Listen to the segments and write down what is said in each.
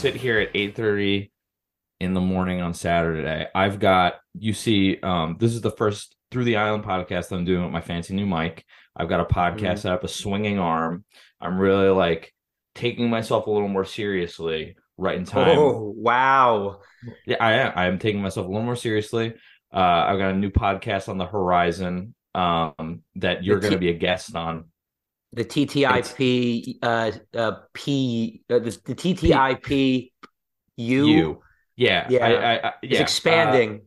sit here at eight thirty in the morning on Saturday. I've got you see, um, this is the first through the island podcast I'm doing with my fancy new mic. I've got a podcast Mhm. set up, a swinging arm. I'm really like taking myself a little more seriously right in time. Oh wow! Yeah, I am. I am taking myself a little more seriously. Uh, I've got a new podcast on the horizon um, that you're going to be a guest on. The TTIP uh uh P uh, the, the TTIP U You, yeah, Yeah. I, I, I, yeah, uh, expanding.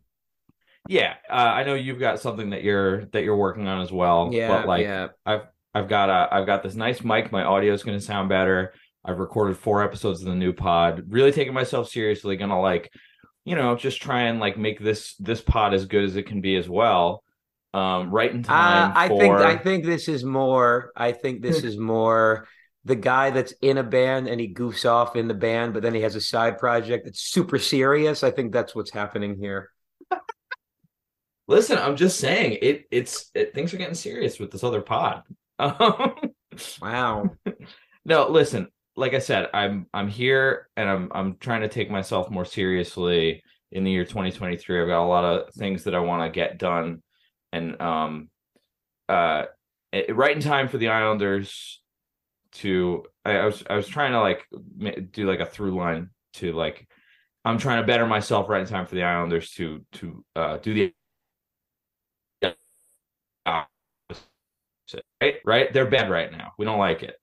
yeah, uh, I know you've got something that you're that you're working on as well. yeah, but like yeah. I've I've got a I've got this nice mic. My audio is going to sound better. I've recorded four episodes of the new pod. Really taking myself seriously. Gonna like, you know, just try and like make this this pod as good as it can be as well. Um, right in time. Uh, I for... think I think this is more. I think this is more the guy that's in a band and he goofs off in the band, but then he has a side project that's super serious. I think that's what's happening here. Listen, I'm just saying it. It's it, things are getting serious with this other pod. Wow. no, listen. Like I said, I'm I'm here and I'm I'm trying to take myself more seriously in the year 2023. I've got a lot of things that I want to get done, and um, uh, it- right in time for the Islanders to. I, I was I was trying to like do like a through line to like. I'm trying to better myself right in time for the Islanders to to uh, do the right right they're bad right now we don't like it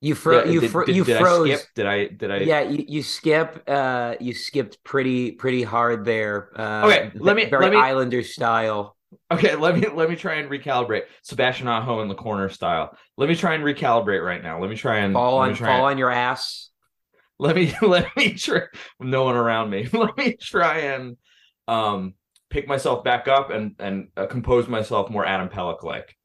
You fro- Yeah, you fro- did- you did froze. I skip did i did i yeah, you, you skip uh you skipped pretty pretty hard there. Uh Okay, let me- very let me- Islander style. Okay let me let me try and recalibrate. Sebastian aho in the corner style. Let me try and recalibrate right now. Let me try and Fall on fall and, on your ass. let me let me try no one around me. Let me try and um pick myself back up and and uh, compose myself more adam Pelech like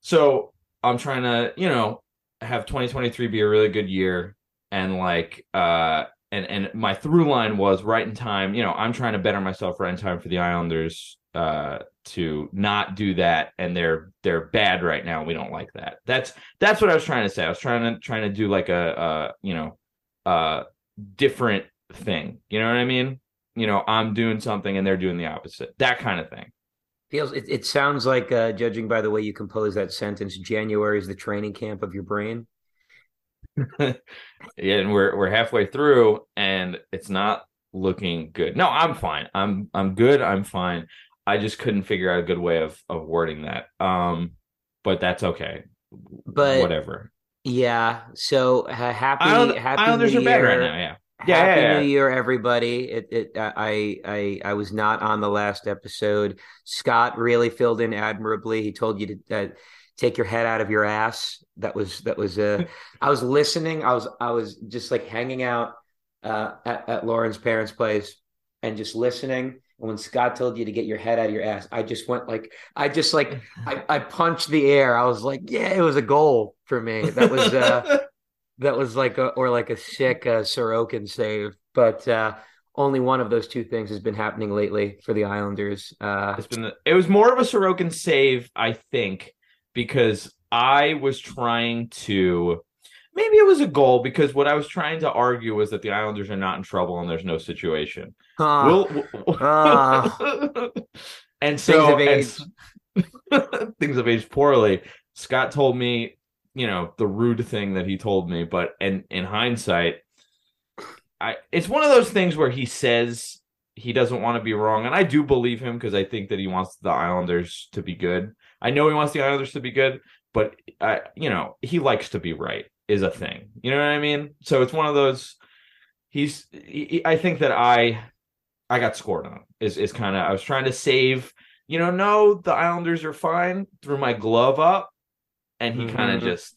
so i'm trying to you know have 2023 be a really good year and like uh and and my through line was right in time you know i'm trying to better myself right in time for the islanders uh to not do that and they're they're bad right now. We don't like that. That's that's what i was trying to say. I was trying to trying to do like a uh you know uh different thing. You know what i mean? You know i'm doing something and they're doing the opposite. That kind of thing. Feels it, it sounds like uh judging by the way you compose that sentence, January is the training camp of your brain. Yeah, and we're we're halfway through, and it's not looking good. No, I'm fine. I'm I'm good. I'm fine. I just couldn't figure out a good way of of wording that. Um, but that's okay. But- whatever. Yeah. So uh, happy Island, happy Islanders New are bad right Year. now. Yeah. Yeah, Happy yeah, yeah. New Year, everybody! It, it, I, I, I was not on the last episode. Scott really filled in admirably. He told you to uh, take your head out of your ass. That was, that was. Uh, I was listening. I was, I was just like hanging out uh, at, at Lauren's parents' place and just listening. And when Scott told you to get your head out of your ass, I just went like, I just like, I, I punched the air. I was like, yeah, it was a goal for me. That was. Uh, that was like a or like a sick uh, Sorokin save. But uh, only one of those two things has been happening lately for the Islanders. Uh, It's been it was more of a Sorokin save, I think, because I was trying to maybe it was a goal because what I was trying to argue was that the Islanders are not in trouble and there's no situation. huh, We'll- Ah. and so have and things have aged poorly. Scott told me, you know, the rude thing that he told me, but in in hindsight, I it's one of those things where he says he doesn't want to be wrong, and I do believe him because I think that he wants the Islanders to be good. I know he wants the Islanders to be good, but I, you know, he likes to be right is a thing. You know what I mean? So it's one of those. He's. He, I think that I, I got scored on. Is is kind of. I was trying to save. You know, no, the Islanders are fine. Threw my glove up, and he kind of just.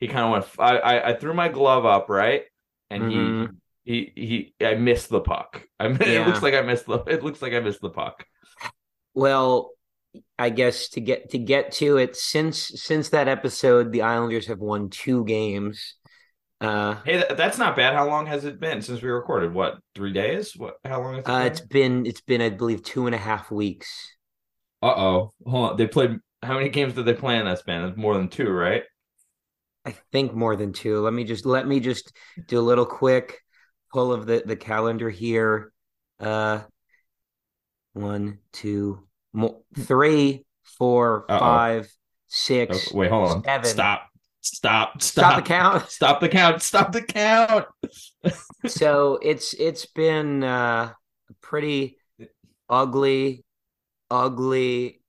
He kind of went. I, I I threw my glove up right, and Mhm. he he he. I missed the puck. I mean it looks like I missed the. It looks like I missed the puck. well, I guess to get to get to it since since that episode, the Islanders have won two games. Uh, Hey, that, that's not bad. How long has it been since we recorded? What three days? What? How long has it uh, been? it's been it's been I believe two and a half weeks. Uh oh. Hold on. They played. How many games did they play in that span? It's more than two, right? I think more than two. Let me just let me just do a little quick pull of the the calendar here. Uh, one, two, mo- three, four, five, six. Oh, wait, hold on. seven. Stop. Stop. Stop. Stop the count. Stop the count. Stop the count. so it's it's been uh pretty ugly, ugly,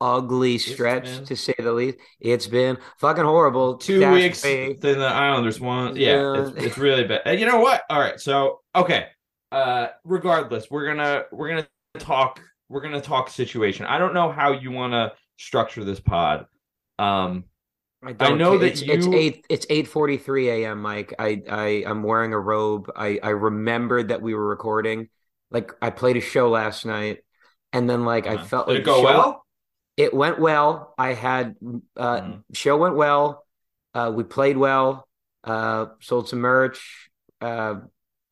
ugly stretch to say the least. It's been fucking horrible. Two weeks. Then the Islanders won. Yeah, Yeah. It's, it's really bad. And you know what? All right. So okay. Uh, regardless, we're gonna we're gonna talk. We're gonna talk situation. I don't know how you want to structure this pod. Um, I, don't know ca- that it's, it's eight it's eight forty three a.m. Mike. I I I'm wearing a robe. I I remembered that we were recording. Like I played a show last night, and then like I felt did like it go show- well? It went well. I had uh Mhm. show went well. Uh we played well. Uh sold some merch. Uh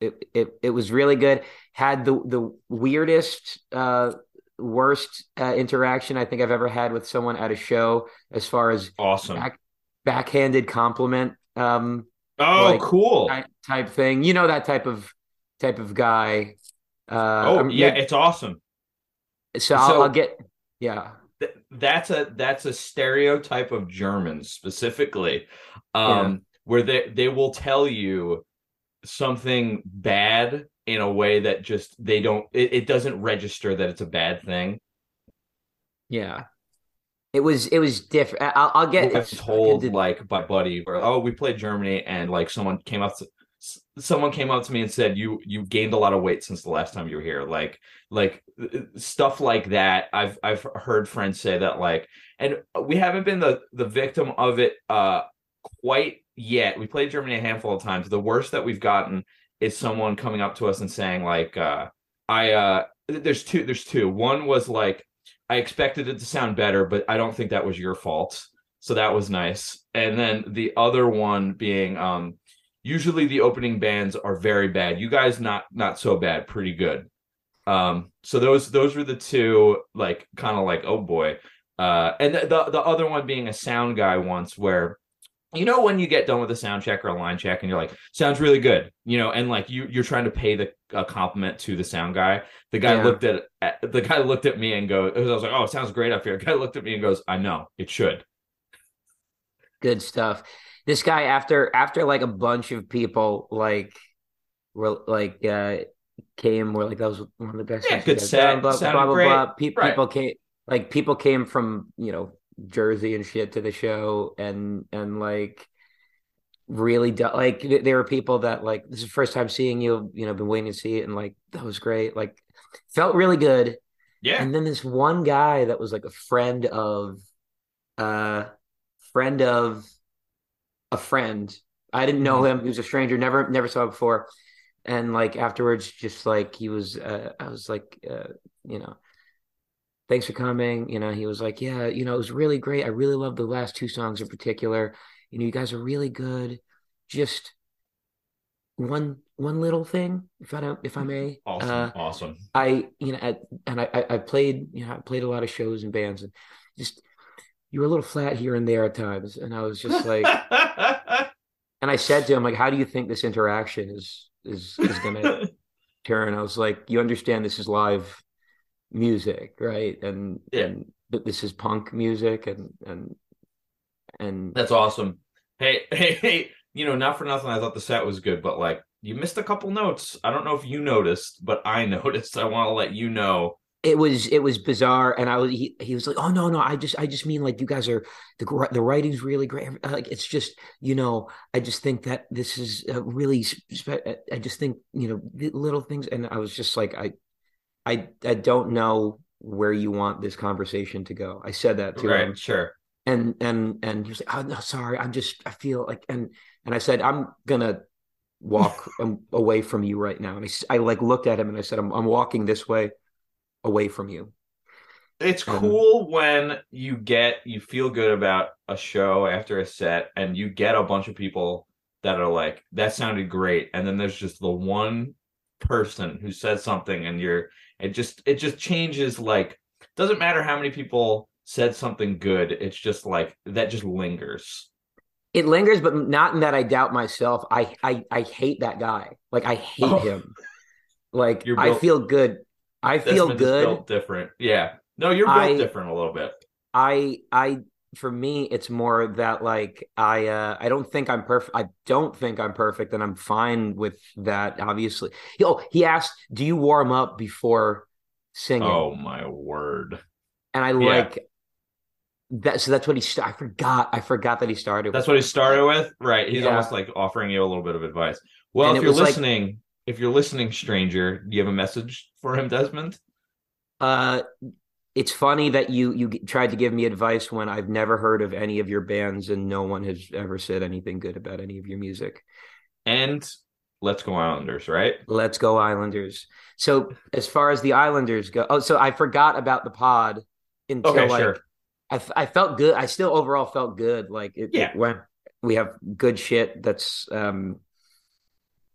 it it it was really good. Had the the weirdest uh worst uh, interaction I think I've ever had with someone at a show as far as Awesome. back, backhanded compliment um oh, like, cool. type, type thing. You know that type of type of guy. Uh oh, um, yeah, maybe- it's awesome. so, I'll, so- I'll get yeah. Th- that's a that's a stereotype of Germans specifically, um, where they they will tell you something bad in a way that just they don't it, it doesn't register that it's a bad thing. Yeah. It was it was different. I'll, I'll get I told like by buddy where oh we played Germany and like someone came up to someone came up to me and said you you gained a lot of weight since the last time you were here like like uh, stuff like that I've I've heard friends say that like and we haven't been the the victim of it uh quite yet we played Germany a handful of times. The worst that we've gotten is someone coming up to us and saying like uh I uh there's two there's two. One was like I expected it to sound better but I don't think that was your fault so that was nice. And then the other one being um usually the opening bands are very bad. You guys not not so bad. Pretty good. Um so those those were the two like kind of like oh boy. Uh and the, the the other one being a sound guy once where you know when you get done with a sound check or a line check and you're like sounds really good you know and like you you're trying to pay the a compliment to the sound guy the guy Yeah. looked at, at the guy looked at me and goes i was like oh it sounds great up here the guy looked at me and goes i know it should good stuff. This guy after after like a bunch of people like were like uh came were like that was one of the best Yeah, good set, done, blah, blah, blah, blah, blah. Pe- Right. People came like people came from you know Jersey and shit to the show and and like really do- like there were people that like this is the first time seeing you you know been waiting to see it and like that was great like felt really good yeah and then this one guy that was like a friend of uh friend of a friend. I didn't know him. He was a stranger, never never saw him before. And like afterwards, just like he was uh I was like uh, you know, thanks for coming. You know, he was like, Yeah, you know, it was really great. I really loved the last two songs in particular. You know, you guys are really good. Just one one little thing, if I don't if I may. awesome Uh, awesome I, you know, at, and I, I, I played, you know, I played a lot of shows and bands, and just you were a little flat here and there at times, and I was just like, and I said to him, like, how do you think this interaction is is is gonna turn? I was like, you understand this is live music, right? And Yeah. and but this is punk music, and and and That's awesome. Hey, hey, hey, you know, not for nothing, I thought the set was good, but like you missed a couple notes. I don't know if you noticed, but I noticed. I want to let you know. it was it was bizarre and i was he, he was like oh no no i just i just mean like you guys are the the writing's really great like it's just you know i just think that this is really spe- i just think you know little things and i was just like i i i don't know where you want this conversation to go. I said that to Right, him. sure. and and and he was like oh no sorry. I'm just i feel like and and i said i'm gonna walk away from you right now. And i like looked at him and i said i'm, I'm walking this way away from you. It's cool when you get you feel good about a show after a set and you get a bunch of people that are like that sounded great. And then there's just the one person who says something and you're it just it just changes like doesn't matter how many people said something good it's just like that just lingers It lingers, but not in that I doubt myself. I I I hate that guy. Like I hate Oh. him. Like You're I feel good. I feel Desmond good. built different. Yeah. No, you're built I- different a little bit. I I for me it's more that like I uh I don't think I'm perfect. I don't think I'm perfect and I'm fine with that obviously. Oh, he asked, "Do you warm up before singing?" Oh my word. and I yeah. like that so that's what he st- I forgot. I forgot that he started. That's with what he started with, right? He's Yeah. almost like offering you a little bit of advice. Well, And if you're was like- listening, if you're listening, stranger, do you have a message for him, Desmond? Uh it's funny that you you tried to give me advice when I've never heard of any of your bands and no one has ever said anything good about any of your music. And let's go Islanders, right? Let's go Islanders. So as far as the Islanders go, oh, so I forgot about the pod until Okay, like sure. I, I felt good. I still overall felt good. Like it, Yeah. it went. We have good shit that's um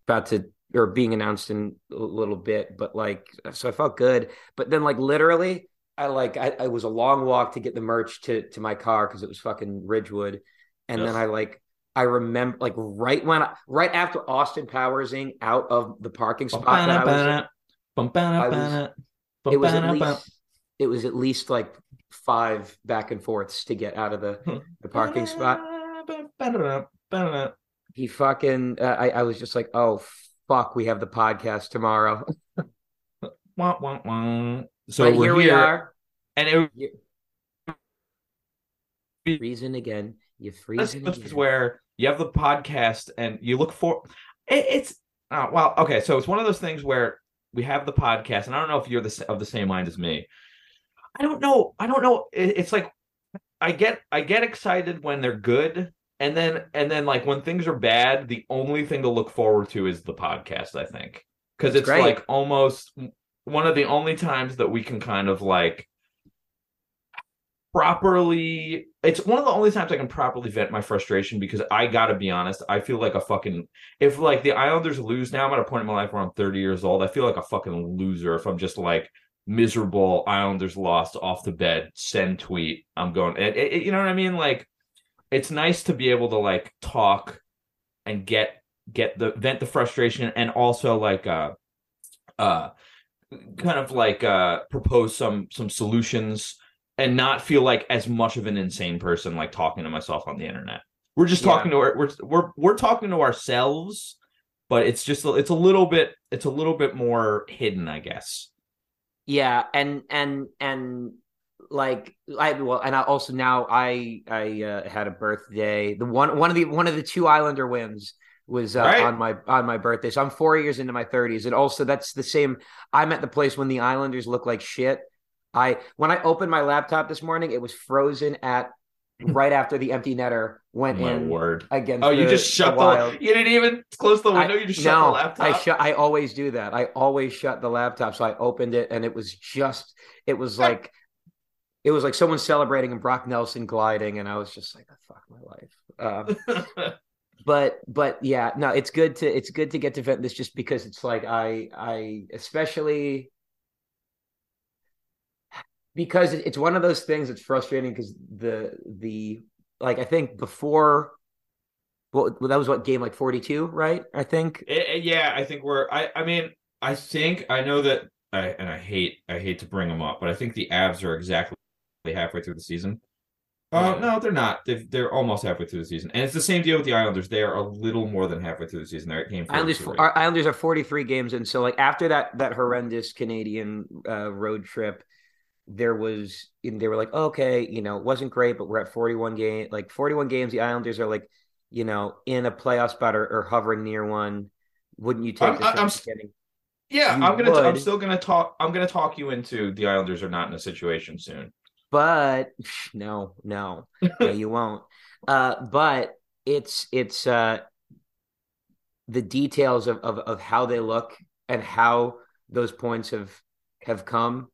about to or being announced in a little bit, but like so I felt good. But then like literally, I like I, I was a long walk to get the merch to to my car because it was fucking Ridgewood, and Yes. then I like. I remember, like right when, I, right after Austin Powersing out of the parking spot that I was in, I was- it was at least it was at least like five back and forths to get out of the the parking spot. He fucking uh, I I was just like, "Oh fuck, we have the podcast tomorrow." Wah, wah, wah. So but we're here we are. and it Freezing again. You're freezing this is where you have the podcast and you look for it, it's uh, well okay. So it's one of those things where we have the podcast and i don't know if you're the, of the same mind as me. I don't know. I don't know. It- it's like i get i get excited when they're good and then and then like when things are bad the only thing to look forward to is the podcast i think. Because it's great. like almost one of the only times that we can kind of like properly it's one of the only times I can properly vent my frustration because I gotta be honest, I feel like a fucking if like the Islanders lose now, I'm at a point in my life where I'm 30 years old. I feel like a fucking loser if I'm just like miserable Islanders lost off the bed, send tweet. I'm going it, it- you know what I mean? Like it's nice to be able to like talk and get get the vent the frustration and also like uh uh kind of like uh propose some some solutions and not feel like as much of an insane person like talking to myself on the internet. We're just Yeah. talking to our, we're we're we're talking to ourselves, but it's just it's a little bit it's a little bit more hidden, I guess. Yeah, and and and like I well, and I also now I I uh, had a birthday. The one one of the one of the two Islander wins was uh, Right. on my on my birthday. So I'm four years into my 30s, and also that's the same. I'm at the place when the Islanders look like shit. I when I opened my laptop this morning, it was frozen at right after the empty netter went My in word. against. Oh, you the- just shut the the, you didn't even close the window, I- you just shut no, the laptop. I shut. I always do that. I always shut the laptop. So I opened it, and it was just. It was like, it was like someone celebrating and Brock Nelson gliding, and I was just like, "Oh, "Fuck my life." Um, but but yeah, no, it's good to it's good to get to vent this just because it's like I I especially because it's one of those things that's frustrating because the the like I think before. Well, that was what game like forty two, right? I think It- it- yeah, I think we're. I. I mean, I think I know that. I and I hate. I hate to bring them up, but I think the Avs are exactly halfway through the season. Uh, Yeah. no, they're not. They've, they're almost halfway through the season, and it's the same deal with the Islanders. They are a little more than halfway through the season. They're at game. Islanders 42 our Islanders are 43 games and So like after that that horrendous Canadian uh, road trip, there was and they were like, okay, you know, it wasn't great, but we're at 41 game like 41 games. The Islanders are like, you know, in a playoff spot or, or hovering near one. Wouldn't you take I'm- the I'm- I'm- getting? Yeah, You I'm gonna. T- I'm still gonna talk. I'm gonna talk you into the Islanders are not in a situation soon. But no, no, no, you won't. Uh, but it's it's uh the details of, of of how they look and how those points have have come,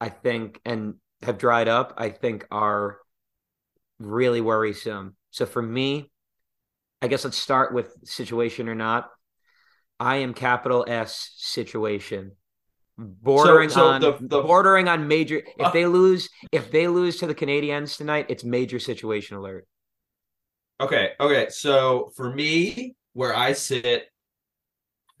I think, and have dried up, I think are really worrisome. So for me, I guess let's start with situation or not. I am capital S situation. Bordering so on the- the- bordering on major if they lose if they lose to the Canadiens tonight, it's major situation alert. Okay, okay. So for me, where I sit,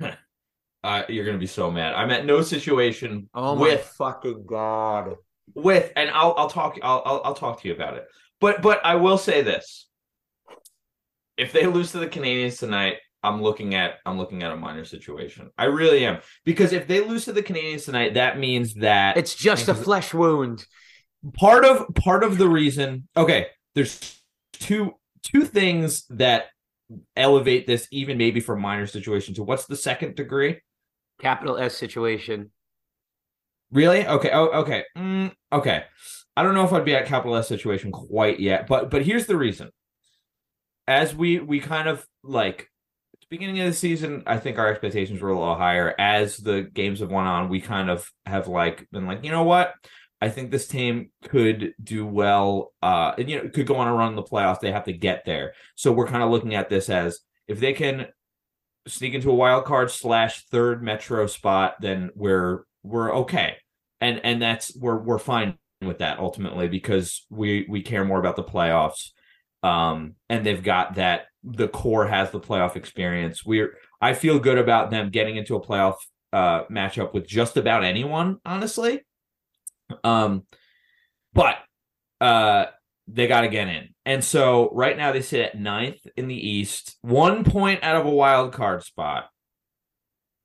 uh, you're gonna be so mad. I'm at no situation Oh my with fucking god! with, and I'll I'll talk I'll, I'll I'll talk to you about it. But but I will say this: if they lose to the Canadiens tonight, I'm looking at I'm looking at a minor situation. I really am because if they lose to the Canadiens tonight, that means that It's just a flesh wound. part of part of the reason. Okay, there's two two things that elevate this even maybe from minor situation to what's the second degree? Capital S situation. Really? Okay. Oh, okay. Mm, okay. I don't know if I'd be at capital S situation quite yet, but but here's the reason. As we we kind of like beginning of the season, I think our expectations were a little higher. As the games have went on, we kind of have like been like, you know what? I think this team could do well. Uh, and you know, could go on a run in the playoffs. They have to get there. So we're kind of looking at this as if they can sneak into a wild card slash third metro spot, then we're we're okay. And and that's we're we're fine with that ultimately because we we care more about the playoffs. Um, and they've got that the core has the playoff experience. We're I feel good about them getting into a playoff uh matchup with just about anyone, honestly. Um, but uh they got to get in. And so right now they sit at ninth in the East, one point out of a wild card spot.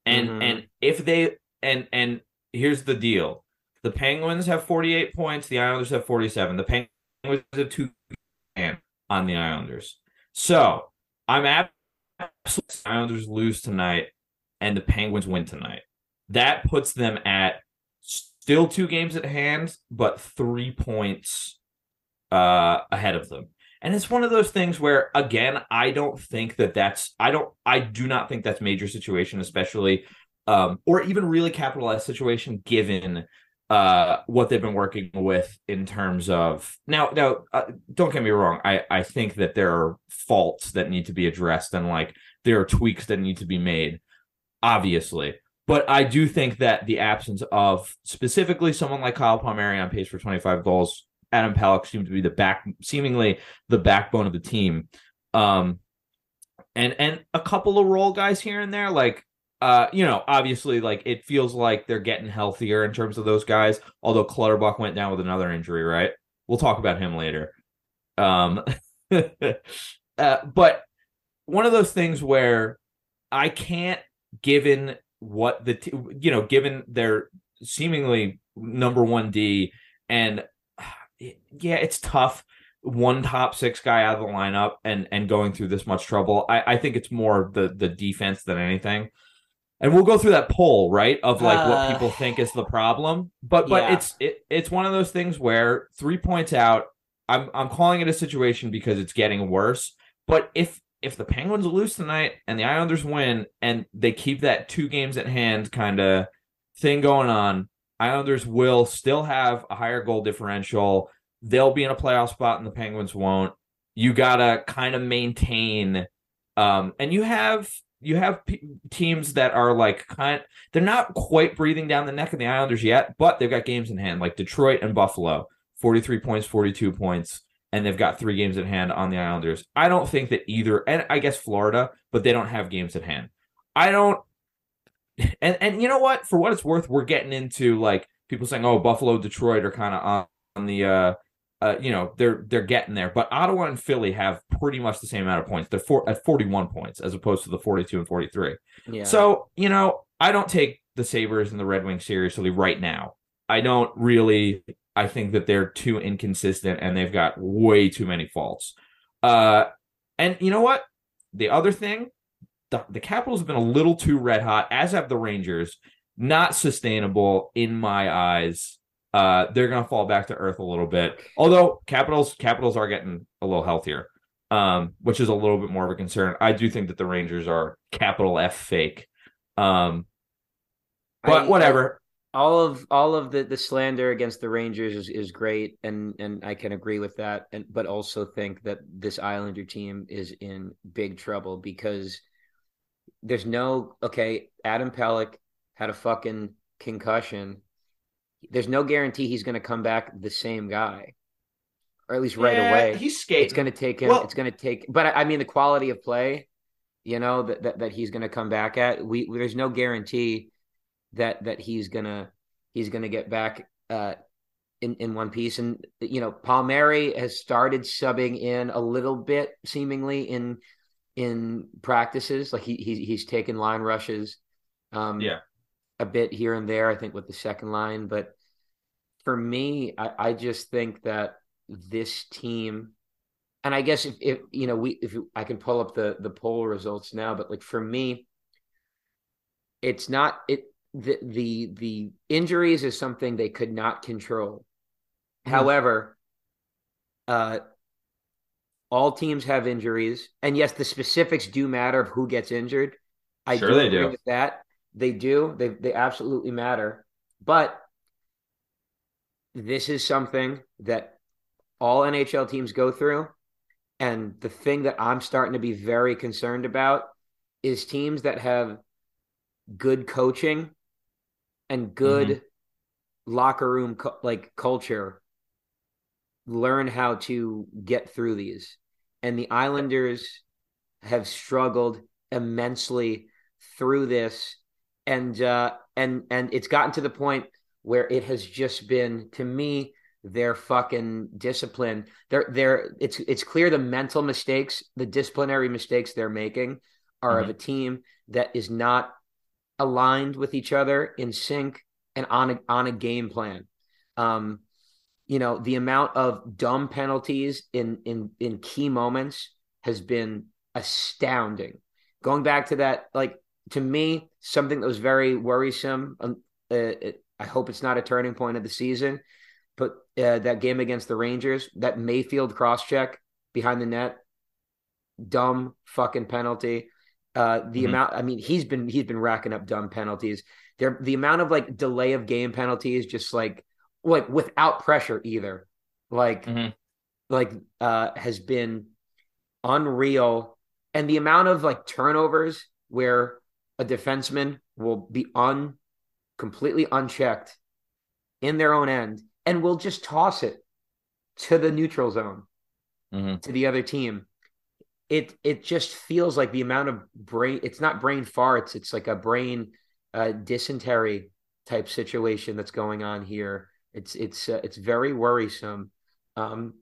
And Mhm. and if they and and here's the deal: the Penguins have 48 points, the Islanders have 47. The Penguins have two on the Islanders. So I'm absolutely Islanders lose tonight and the Penguins win tonight. That puts them at still two games at hand, but three points uh, ahead of them. And it's one of those things where, again, I don't think that that's, I don't, I do not think that's major situation, especially, um, or even really capitalized situation given uh, what they've been working with in terms of now. Now, uh, don't get me wrong. I I think that there are faults that need to be addressed and like there are tweaks that need to be made, obviously. But I do think that the absence of specifically someone like Kyle Palmieri on pace for 25 goals, Adam Pelech seemed to be the back, seemingly the backbone of the team. Um, and and a couple of role guys here and there, like uh, you know, obviously, like it feels like they're getting healthier in terms of those guys. Although Clutterbuck went down with another injury, right? We'll talk about him later. Um, uh, but one of those things where I can't, given what the t- you know, given their seemingly number one D, and yeah, it's tough. One top six guy out of the lineup and and going through this much trouble. I, I think it's more the the defense than anything and we'll go through that poll right of like Uh, what people think is the problem. But but yeah. it's it, it's one of those things where three points out i'm i'm calling it a situation because it's getting worse. But if if the penguins lose tonight and the islanders win and they keep that two games at hand kind of thing going on islanders will still have a higher goal differential. They'll be in a playoff spot and the penguins won't. You gotta kind of maintain um and you have you have p- teams that are like kind they're not quite breathing down the neck of the Islanders yet, but they've got games in hand like Detroit and Buffalo, 43 points, 42 points, and they've got 3 games at hand on the Islanders. I don't think that either and I guess Florida, but they don't have games at hand. I don't and and you know what, for what it's worth, we're getting into like people saying, "Oh, Buffalo, Detroit are kind of on, on the uh uh, you know they're they're getting there, but Ottawa and Philly have pretty much the same amount of points. They're four, at forty one points as opposed to the forty two and forty three. Yeah. So you know I don't take the Sabres and the Red Wings seriously right now. I don't really. I think that they're too inconsistent and they've got way too many faults. Uh, and you know what? The other thing, the the Capitals have been a little too red hot, as have the Rangers. Not sustainable in my eyes uh, they're going to fall back to earth a little bit. Although Capitals Capitals are getting a little healthier, um, which is a little bit more of a concern. I do think that the Rangers are capital F fake. Um, but I- whatever. all of all of the the slander against the Rangers is, is great, and and I can agree with that, and but also think that this Islander team is in big trouble because there's no okay. Adam Pelech had a fucking concussion. There's no guarantee he's going to come back the same guy. or at least right Yeah, away. He's skating. It's going to take him. Well- it's going to take, but I I mean, the quality of play, you know, that that, that he's going to come back at. We there's no guarantee that that he's gonna he's gonna get back uh, in in one piece. And you know, Palmieri has started subbing in a little bit, seemingly in in practices. Like he he's he's taken line rushes, um, Yeah. A bit here and there. I think with the second line, but for me, I, I just think that this team, and I guess if, if you know we if I can pull up the the poll results now, but like for me, it's not it the the the injuries is something they could not control. Mhm. However, uh, all teams have injuries, and yes, the specifics do matter of who gets injured. I Sure do they do. with that. They do. They they absolutely matter. But this is something that all NHL teams go through. And the thing that I'm starting to be very concerned about is teams that have good coaching and good mm-hmm. locker room cu- like culture learn how to get through these. And the Islanders have struggled immensely through this and uh and and it's gotten to the point where it has just been to me their fucking discipline. They're they're it's it's clear the mental mistakes the disciplinary mistakes they're making are of a team that is not aligned with each other in sync and on a on a game plan. Um you know the amount of dumb penalties in in in key moments has been astounding. Going back to that like to me something that was very worrisome um, uh, it, i hope it's not a turning point of the season but uh, that game against the rangers that mayfield cross check behind the net dumb fucking penalty uh the Mhm. amount i mean he's been he's been racking up dumb penalties there the amount of like delay of game penalties just like like without pressure either like Mhm. like uh has been unreal and the amount of like turnovers where a defenseman will be un completely unchecked in their own end and will just toss it to the neutral zone Mhm. to the other team it it just feels like the amount of brain it's not brain farts it's like a brain uh dysentery type situation that's going on here it's it's uh, it's very worrisome um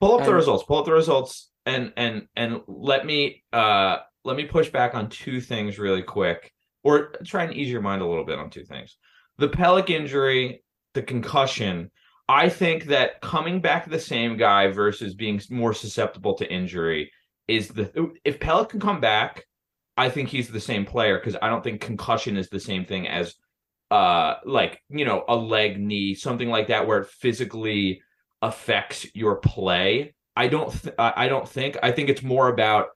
Pull up the results. Pull up the results, and and and let me uh let me push back on two things really quick, or try and ease your mind a little bit on two things. The Pelech injury, the concussion. I think that coming back the same guy versus being more susceptible to injury is the if Pelech can come back, I think he's the same player because I don't think concussion is the same thing as uh like you know a leg knee something like that where it physically affects your play. I don't. Th- I don't think. I think it's more about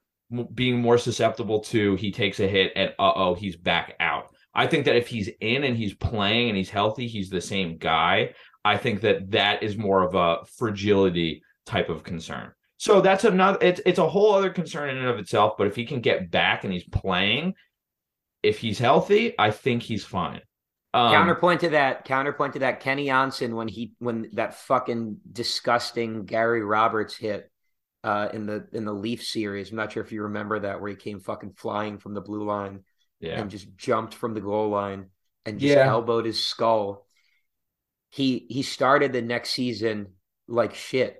being more susceptible to he takes a hit and uh oh he's back out. I think that if he's in and he's playing and he's healthy, he's the same guy. I think that that is more of a fragility type of concern. So that's another. It's it's a whole other concern in and of itself. But if he can get back and he's playing, if he's healthy, I think he's fine. Um, counterpoint to that counterpoint to that kenny Jonsson when he when that fucking disgusting gary roberts hit uh in the in the leaf series i'm not sure if you remember that where he came fucking flying from the blue line yeah. and just jumped from the goal line and just Yeah. elbowed his skull. He he started the next season like shit.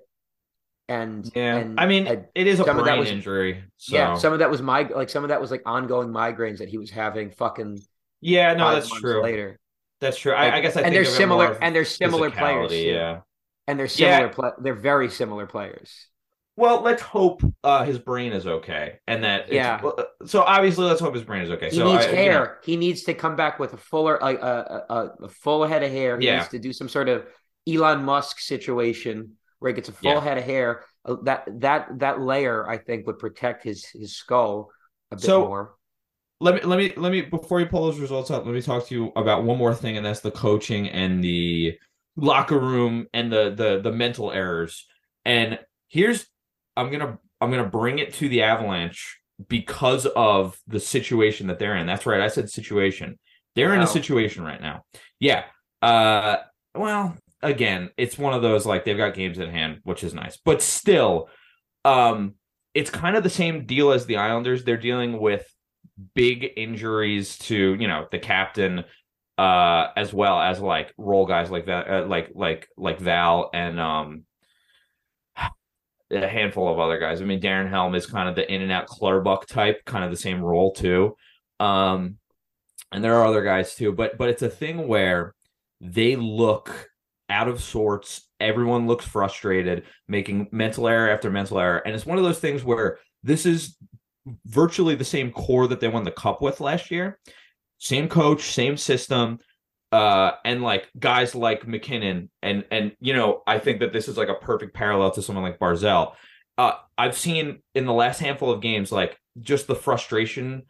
And Yeah, and I mean, had- it is a brain was- injury. So. yeah, some of that was my like some of that was like ongoing migraines that he was having fucking yeah, no, that's true. later. That's true. Like, I, I guess I and think they're similar and they're similar players. Yeah. And they're Yeah. similar they're very similar players. Well, let's hope uh, his brain is okay, and that Yeah. uh, so obviously, let's hope his brain is okay. He so needs I, you hair. know, He needs to come back with a fuller like a, a, a, a full head of hair. He Yeah. needs to do some sort of Elon Musk situation where he gets a full Yeah. head of hair. Uh, That that that layer, I think, would protect his his skull a bit So- more. let me let me let me before you pull those results up, let me talk to you about one more thing, and that's the coaching and the locker room and the the the mental errors. And here's I'm gonna I'm gonna bring it to the Avalanche because of the situation that they're in. That's right, I said situation. They're in a situation right now. Yeah. Uh well, again, it's one of those like they've got games in hand, which is nice, but still, um, it's kind of the same deal as the Islanders. They're dealing with big injuries to you know the captain, uh, as well as like role guys like that, uh, like like like Val and um a handful of other guys. I mean, Darren Helm is kind of the in and out Clutterbuck type, kind of the same role too. Um, and there are other guys too, but but it's a thing where they look out of sorts. Everyone looks frustrated, making mental error after mental error, and it's one of those things where this is virtually the same core that they won the cup with last year. Same coach, same system, uh, and like guys like MacKinnon and and you know, I think that this is like a perfect parallel to someone like Barzal. Uh, I've seen in the last handful of games, like just the frustration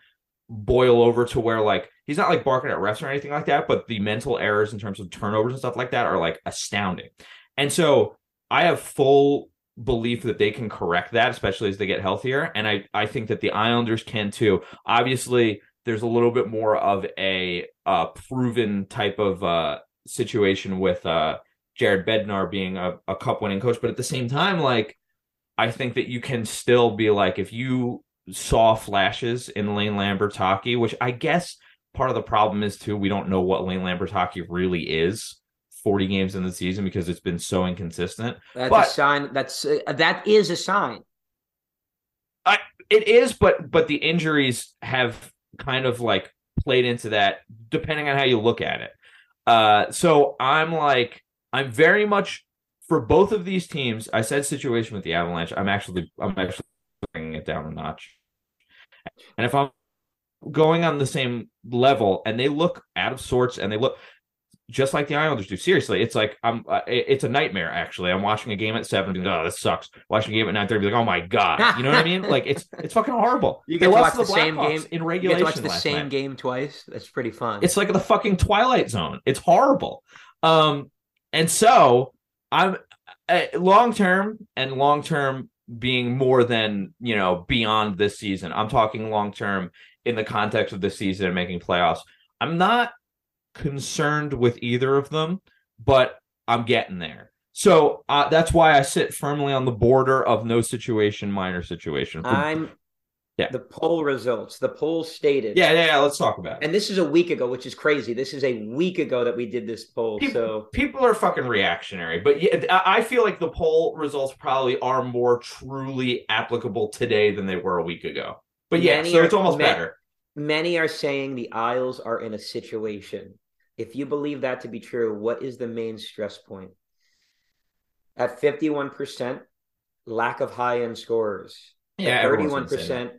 boil over to where like he's not like barking at refs or anything like that, but the mental errors in terms of turnovers and stuff like that are like astounding. And so I have full belief that they can correct that, especially as they get healthier. And I, I think that the Islanders can too. Obviously, there's a little bit more of a uh, proven type of uh, situation with uh, Jared Bednar being a, a cup winning coach. But at the same time, like, I think that you can still be like, if you saw flashes in Lane Lambert hockey, which I guess part of the problem is too, we don't know what Lane Lambert hockey really is. 40 games in the season because it's been so inconsistent. That's but, a sign. That's uh, that is a sign. I, it is, but but the injuries have kind of like played into that, depending on how you look at it. Uh, so I'm like, I'm very much for both of these teams. I said situation with the Avalanche. I'm actually I'm actually bringing it down a notch. And if I'm going on the same level and they look out of sorts and they look just like the Islanders do. Seriously, it's like I'm. Uh, it's a nightmare. Actually, I'm watching a game at seven. Being, oh, this sucks. Watching a game at nine thirty. Like, oh my god. You know what I mean? Like it's it's fucking horrible. You get to watch the, the same game in regulation. watch the same night. game twice. That's pretty fun. It's like the fucking Twilight Zone. It's horrible. Um, and so I'm uh, long term and long term being more than you know beyond this season. I'm talking long term in the context of this season and making playoffs. I'm not concerned with either of them, but I'm getting there. So uh, that's why I sit firmly on the border of no situation, minor situation. I'm yeah. The poll results. The poll stated. Yeah, yeah, yeah. Let's talk about it. And this is a week ago, which is crazy. This is a week ago that we did this poll. People, so people are fucking reactionary, but yeah, I feel like the poll results probably are more truly applicable today than they were a week ago. But yeah, many so are, it's almost better. Many are saying the Isles are in a situation if you believe that to be true, what is the main stress point? At 51%, lack of high end scorers. Yeah, 31%,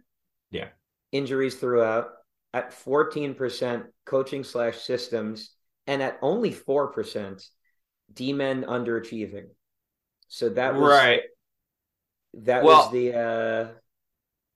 yeah, injuries throughout. At 14%, coaching slash systems. And at only 4%, D men underachieving. So that was right. That well, was the uh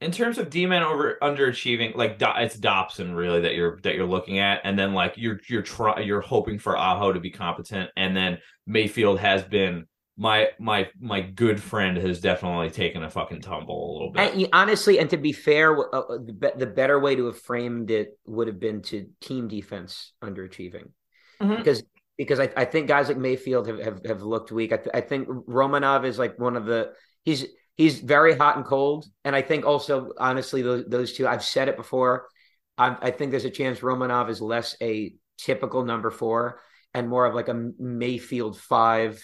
in terms of D-man over underachieving, like it's Dobson really that you're that you're looking at, and then like you're you're trying you're hoping for Aho to be competent, and then Mayfield has been my my my good friend has definitely taken a fucking tumble a little bit. And honestly, and to be fair, uh, uh the better way to have framed it would have been to team defense underachieving, mm-hmm. because because I, I think guys like Mayfield have have, have looked weak. I, th- I think Romanov is like one of the he's he's very hot and cold. And I think also, honestly, those, those two, I've said it before. I, I think there's a chance Romanov is less a typical number four and more of like a Mayfield five,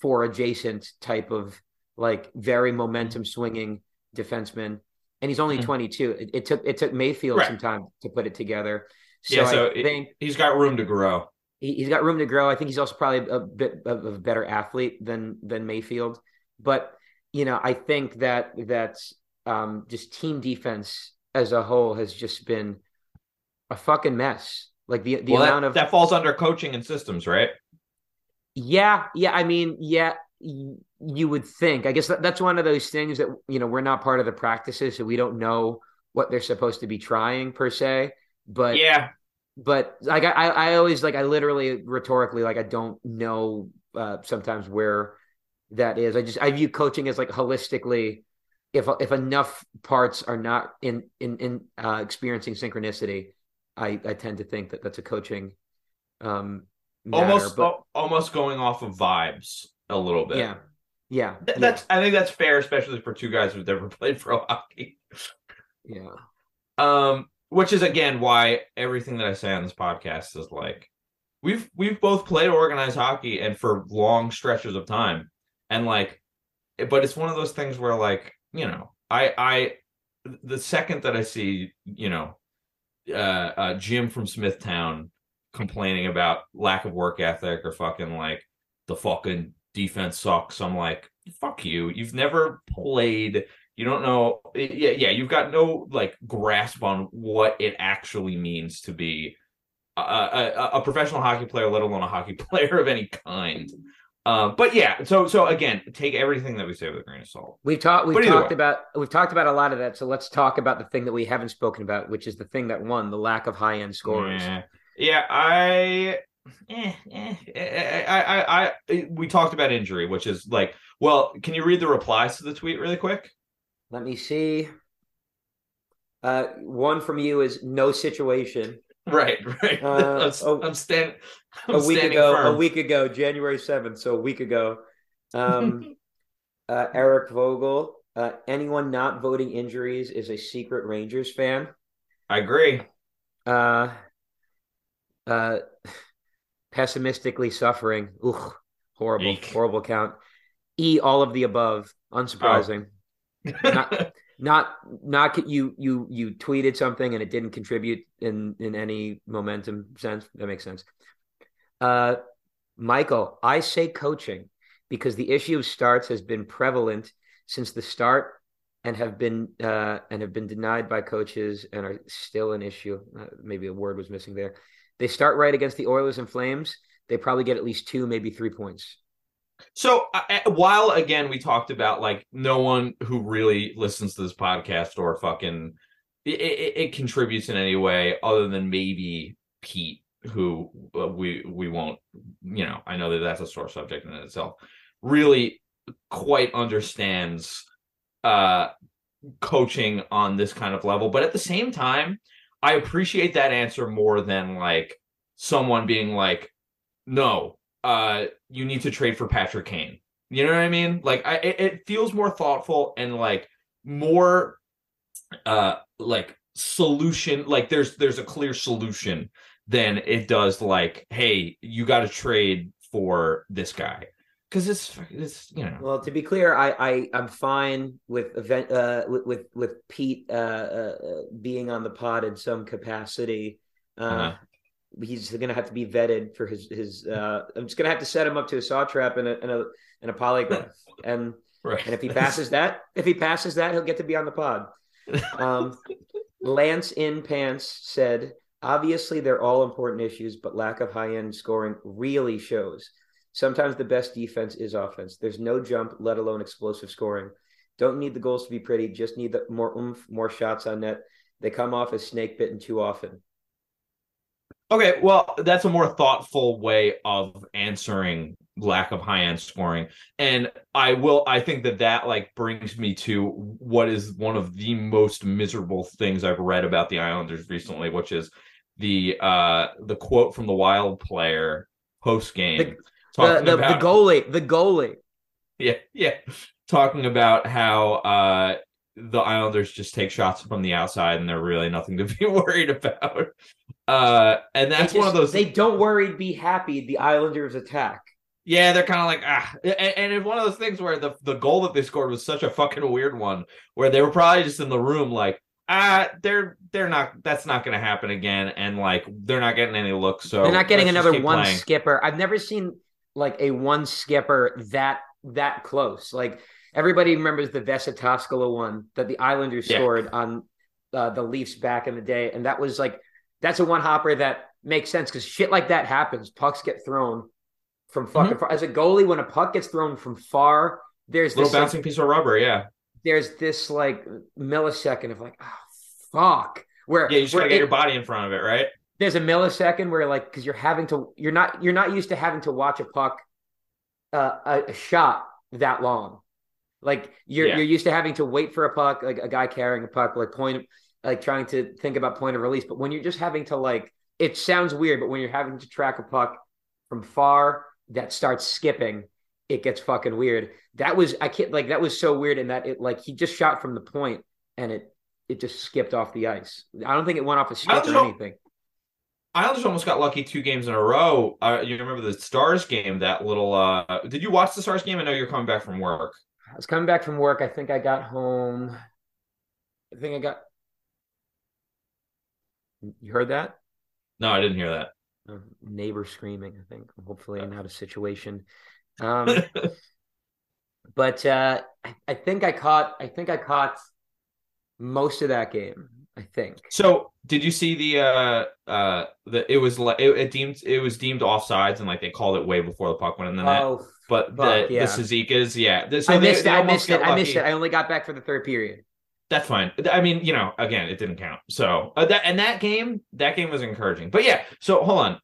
four adjacent type of like very momentum swinging defenseman. And he's only mm-hmm. 22. It, it, took it took Mayfield right. some time to put it together. So yeah, so I think he's got room to grow. He, has got room to grow. I think he's also probably a bit of a better athlete than than Mayfield. But you know, I think that that's um, just team defense as a whole has just been a fucking mess. Like the the well, amount that, of that falls under coaching and systems, right? Yeah, yeah. I mean, yeah, you would think. I guess that, that's one of those things that you know we're not part of the practices, so we don't know what they're supposed to be trying per se. But yeah, but like I, I always like I literally rhetorically like I don't know uh, sometimes where that is. I just I view coaching as like holistically. If if enough parts are not in in in uh, experiencing synchronicity, I I tend to think that that's a coaching um matter, almost but almost going off of vibes a little bit. yeah, yeah, Th- yeah, that's I think that's fair, especially for two guys who've never played pro hockey. yeah. Um, which is again why everything that I say on this podcast is like we've we've both played organized hockey and for long stretches of time, and like, but it's one of those things where like you know I I the second that I see you know uh, uh Jim from Smithtown complaining about lack of work ethic or fucking like the fucking defense sucks, I'm like fuck you. You've never played you don't know yeah yeah you've got no like grasp on what it actually means to be a, a, a professional hockey player let alone a hockey player of any kind um but yeah so so again take everything that we say with a grain of salt We've talked. We've But either talked about. We've talked about a lot of that. So let's talk about the thing that we haven't spoken about, which is the thing that won the lack of high end scores. yeah, yeah i eh, eh, eh, I, I, I, we talked about injury, which is like, well, can you read the replies to the tweet really quick? Let me see. Uh, one from you is no situation. Right, right. Uh, I'm, oh, I'm, stand, I'm a week ago, firm. a week ago, January seventh. So a week ago. Um, uh, Eric Vogel. Uh, anyone not voting injuries is a secret Rangers fan. I agree. Uh, uh, pessimistically suffering. Ugh, horrible, Eek. horrible count. E, all of the above. Unsurprising. Not- Not, not you. You you tweeted something and it didn't contribute in in any momentum sense. That makes sense. Uh, Michael, I say coaching because the issue of starts has been prevalent since the start and have been uh, and have been denied by coaches and are still an issue. Uh, maybe a word was missing there. They start right against the Oilers and Flames. They probably get at least two, maybe three points. So uh, while again we talked about like no one who really listens to this podcast or fucking it, it, it contributes in any way other than maybe Pete, who uh, we we won't, you know, I know that that's a sore subject in itself. Really, quite understands uh coaching on this kind of level, but at the same time, I appreciate that answer more than like someone being like, no, uh you need to trade for Patrick Kane. You know what I mean? Like I it, it feels more thoughtful and like more uh like solution like there's there's a clear solution than it does like hey you got to trade for this guy cuz it's it's you know Well, to be clear, I, I I'm fine with event uh with with, with Pete uh, uh uh, being on the pod in some capacity. Uh, Uh-huh. He's going to have to be vetted for his his. Uh, I'm just going to have to set him up to a saw trap and a and a and a polygraph, and right and if he passes that, if he passes that, he'll get to be on the pod. Um, Lance in pants said, obviously they're all important issues, but lack of high end scoring really shows. Sometimes the best defense is offense. There's no jump, let alone explosive scoring. Don't need the goals to be pretty, just need the more oomph, more shots on net. They come off as snake bitten too often. Okay, well, that's a more thoughtful way of answering lack of high end scoring. And I will, I think that that like brings me to what is one of the most miserable things I've read about the Islanders recently, which is the uh the quote from the Wild player post game The- The, about the goalie, the goalie. yeah, yeah. Talking about how uh the Islanders just take shots from the outside and they're really nothing to be worried about. Uh and that's They one of those They don't worry, be happy. The Islanders attack. Yeah, they're kind of like ah, and, and it's one of those things where the the goal that they scored was such a fucking weird one, where they were probably just in the room like ah, they're they're not that's not going to happen again, and like they're not getting any looks, so They're not getting another one playing. skipper. I've never seen like a one skipper that that close. Like everybody remembers the Vesa Toskala one that the Islanders Yeah. scored on uh, the Leafs back in the day, and that was like that's a one hopper that makes sense because shit like that happens. Pucks get thrown from fucking Mm-hmm. far. As a goalie, when a puck gets thrown from far, there's Little this like, bouncing piece of rubber, yeah, there's this like millisecond of like oh fuck where yeah. You just gotta get it- your body in front of it, right? there's a millisecond where like because you're having to you're not you're not used to having to watch a puck uh, a, a shot that long like you're Yeah. you're used to having to wait for a puck like a guy carrying a puck like point like trying to think about point of release but when you're just having to like it sounds weird but when you're having to track a puck from far that starts skipping, it gets fucking weird. That was I can't like that was so weird in that it like he just shot from the point and it it just skipped off the ice. I don't think it went off a stick or anything. Islanders almost got lucky two games in a row. Uh, you remember the Stars game? That little. uh Did you watch the Stars game? I know you're coming back from work. I was coming back from work. I think I got home. I think I got. You heard that? No, I didn't hear that. A neighbor screaming. I think. Hopefully, not a situation. Um, but uh, I, I think I caught. I think I caught most of that game. I think. So, did you see the uh uh the it was like it, it, deemed it was deemed offsides and like they called it way before the puck went in the net. Oh, but the yeah. the Cizikas, yeah. So I missed they, it. They I missed it. I missed it. I only got back for the third period. That's fine. I mean, you know, again, it didn't count. So uh, that and that game, that game was encouraging. But yeah, so hold on,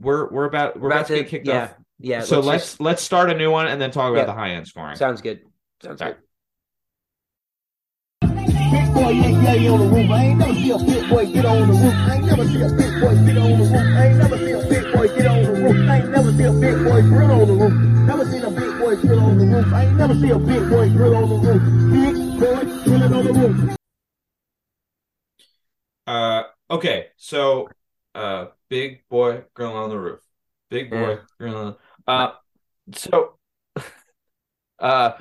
we're we're about we're about, about to, get kicked yeah, off. Yeah. So let's let's, just... let's start a new one and then talk about yeah. the high end scoring. Sounds good. Sounds All good. Right. Big boy ain't lay on the roof. I ain't never see a big boy get on the roof. I ain't never see a big boy get on the roof. I ain't never see a big boy get on the roof. I ain't never see a big boy drill on the roof. Never seen a big boy drill on the roof. I ain't never see a big boy drill on the roof. Big boy drilling on the roof. Uh, okay, so uh, big boy grilling on the roof. Big boy yeah. grilling. On, uh, so uh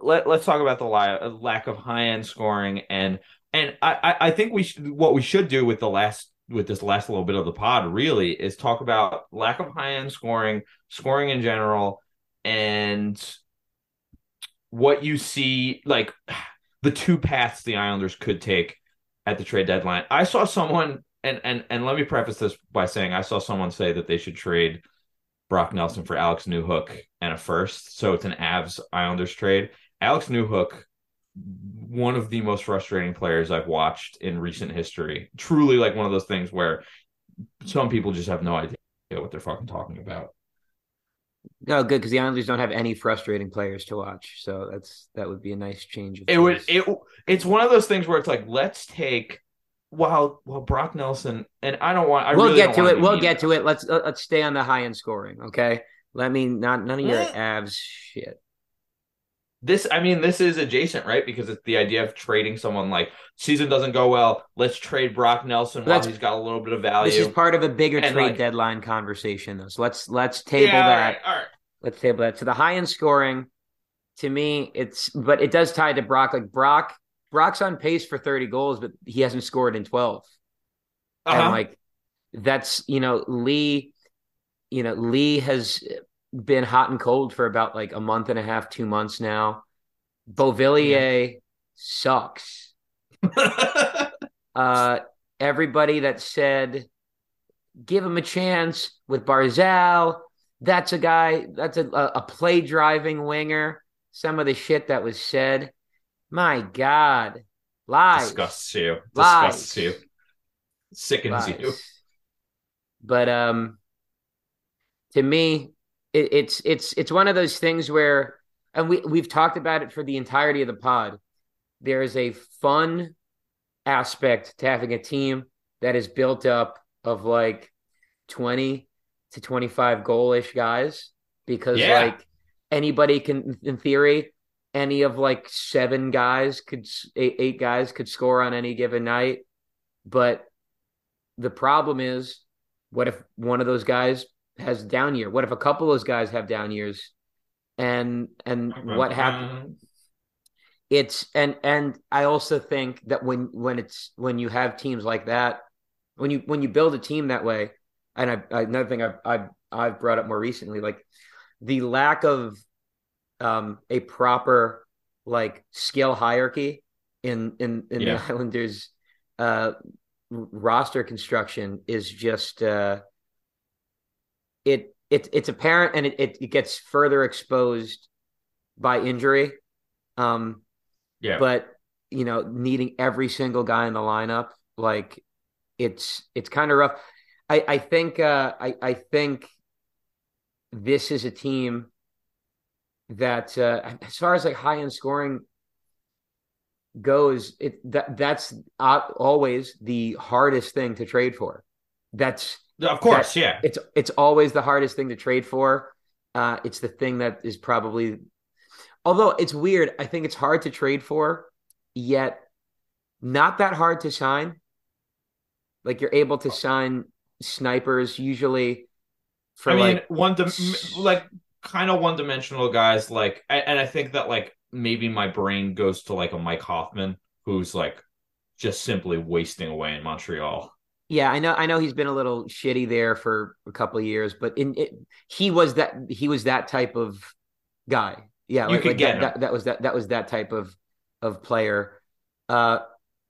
let, let's talk about the li- lack of high end scoring and and I, I think we should what we should do with the last with this last little bit of the pod really is talk about lack of high end scoring, scoring in general, and what you see like the two paths the Islanders could take at the trade deadline. I saw someone and and and let me preface this by saying I saw someone say that they should trade Brock Nelson for Alex Newhook and a first. So it's an Avs Islanders trade. Alex Newhook, one of the most frustrating players I've watched in recent history. Truly, like one of those things where some people just have no idea what they're fucking talking about. Oh, good because the Islanders don't have any frustrating players to watch, so that's that would be a nice change. it would it it's one of those things where it's like let's take while while Brock Nelson and I don't want I we'll really get to it. We'll get to it. Let's uh, let's stay on the high end scoring, okay? Let me not none of your Avs shit this i mean this is adjacent right? Because it's the idea of trading someone like season doesn't go well let's trade brock nelson while he's got a little bit of value this is part of a bigger and trade like, deadline conversation though. So let's let's table yeah, that all right, all right. let's table that. So the high end scoring to me it's but it does tie to brock. Like brock brock's on pace for 30 goals but he hasn't scored in 12 uh-huh. and like that's you know lee you know lee has been hot and cold for about like a month and a half, two months now. Beauvillier yeah. sucks. uh, everybody that said give him a chance with Barzal, that's a guy, that's a, a play driving winger. Some of the shit that was said, my God, lies. Disgusts you. Disgusts you. Sickens lies. you. But um, to me, it, it's it's it's one of those things where, and we we've talked about it for the entirety of the pod. There is a fun aspect to having a team that is built up of like twenty to twenty five goalish guys because yeah. like anybody can in theory any of like seven guys could eight, eight guys could score on any given night but the problem is what if one of those guys has down year? What if a couple of those guys have down years? And and what happens? It's and and I also think that when when it's when you have teams like that, when you when you build a team that way, and I, I another thing I've, I've I've brought up more recently, like the lack of um, a proper like skill hierarchy in in in yeah. the Islanders uh, roster construction is just uh, it it it's apparent and it, it, it gets further exposed by injury. Um, yeah, but you know, needing every single guy in the lineup, like it's it's kind of rough. I I think uh, I I think this is a team that uh, as far as like high end scoring goes, it that that's always the hardest thing to trade for. That's Of course, yeah. It's it's always the hardest thing to trade for. Uh, it's the thing that is probably, although it's weird. I think it's hard to trade for, yet not that hard to sign. Like you're able to sign snipers usually for I mean, like one dim- like kind of one dimensional guys. Like, and and I think that like maybe my brain goes to like a Mike Hoffman who's like just simply wasting away in Montreal. Yeah, I know. I know he's been a little shitty there for a couple of years, but in it, he was that he was that type of guy. Yeah, You like, could like get that, that. That was that. That was that type of of player. Uh,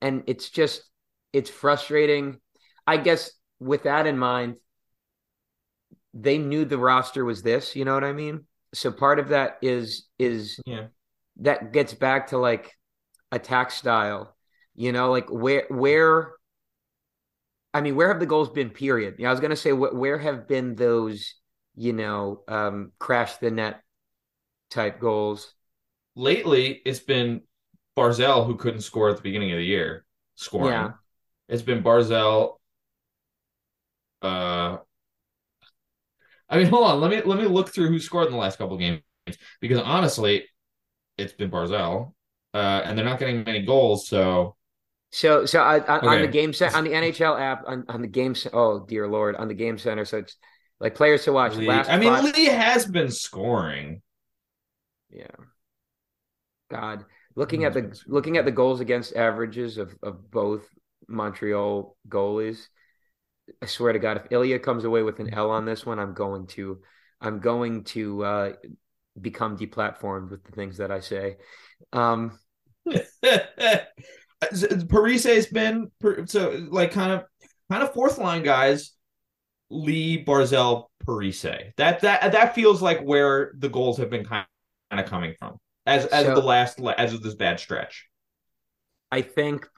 and it's just it's frustrating. I guess with that in mind, they knew the roster was this. You know what I mean? So part of that is is Yeah. that gets back to like attack style. You know, like where where I mean, where have the goals been? Period. Yeah, I was gonna say wh- where have been those, you know, um, crash the net type goals? Lately, it's been Barzal who couldn't score at the beginning of the year scoring. Yeah. It's been Barzal. Uh, I mean, hold on. Let me let me look through who scored in the last couple games because honestly, it's been Barzal, uh, and they're not getting many goals. So So, so I, I, on the game set on the NHL app on, on the game. Oh dear lord, on the game center. So it's like players to watch. Lee, Last I mean, five- Lee has been scoring. Yeah. God, looking at the looking at the goals against averages of of both Montreal goalies, I swear to God, if Ilya comes away with an L on this one, I'm going to I'm going to uh, become deplatformed with the things that I say. Um, Parise's been so like kind of kind of fourth line guys. Lee Barzal Parise. That that that feels like where the goals have been kind of coming from as as So- the last as of this bad stretch. I think,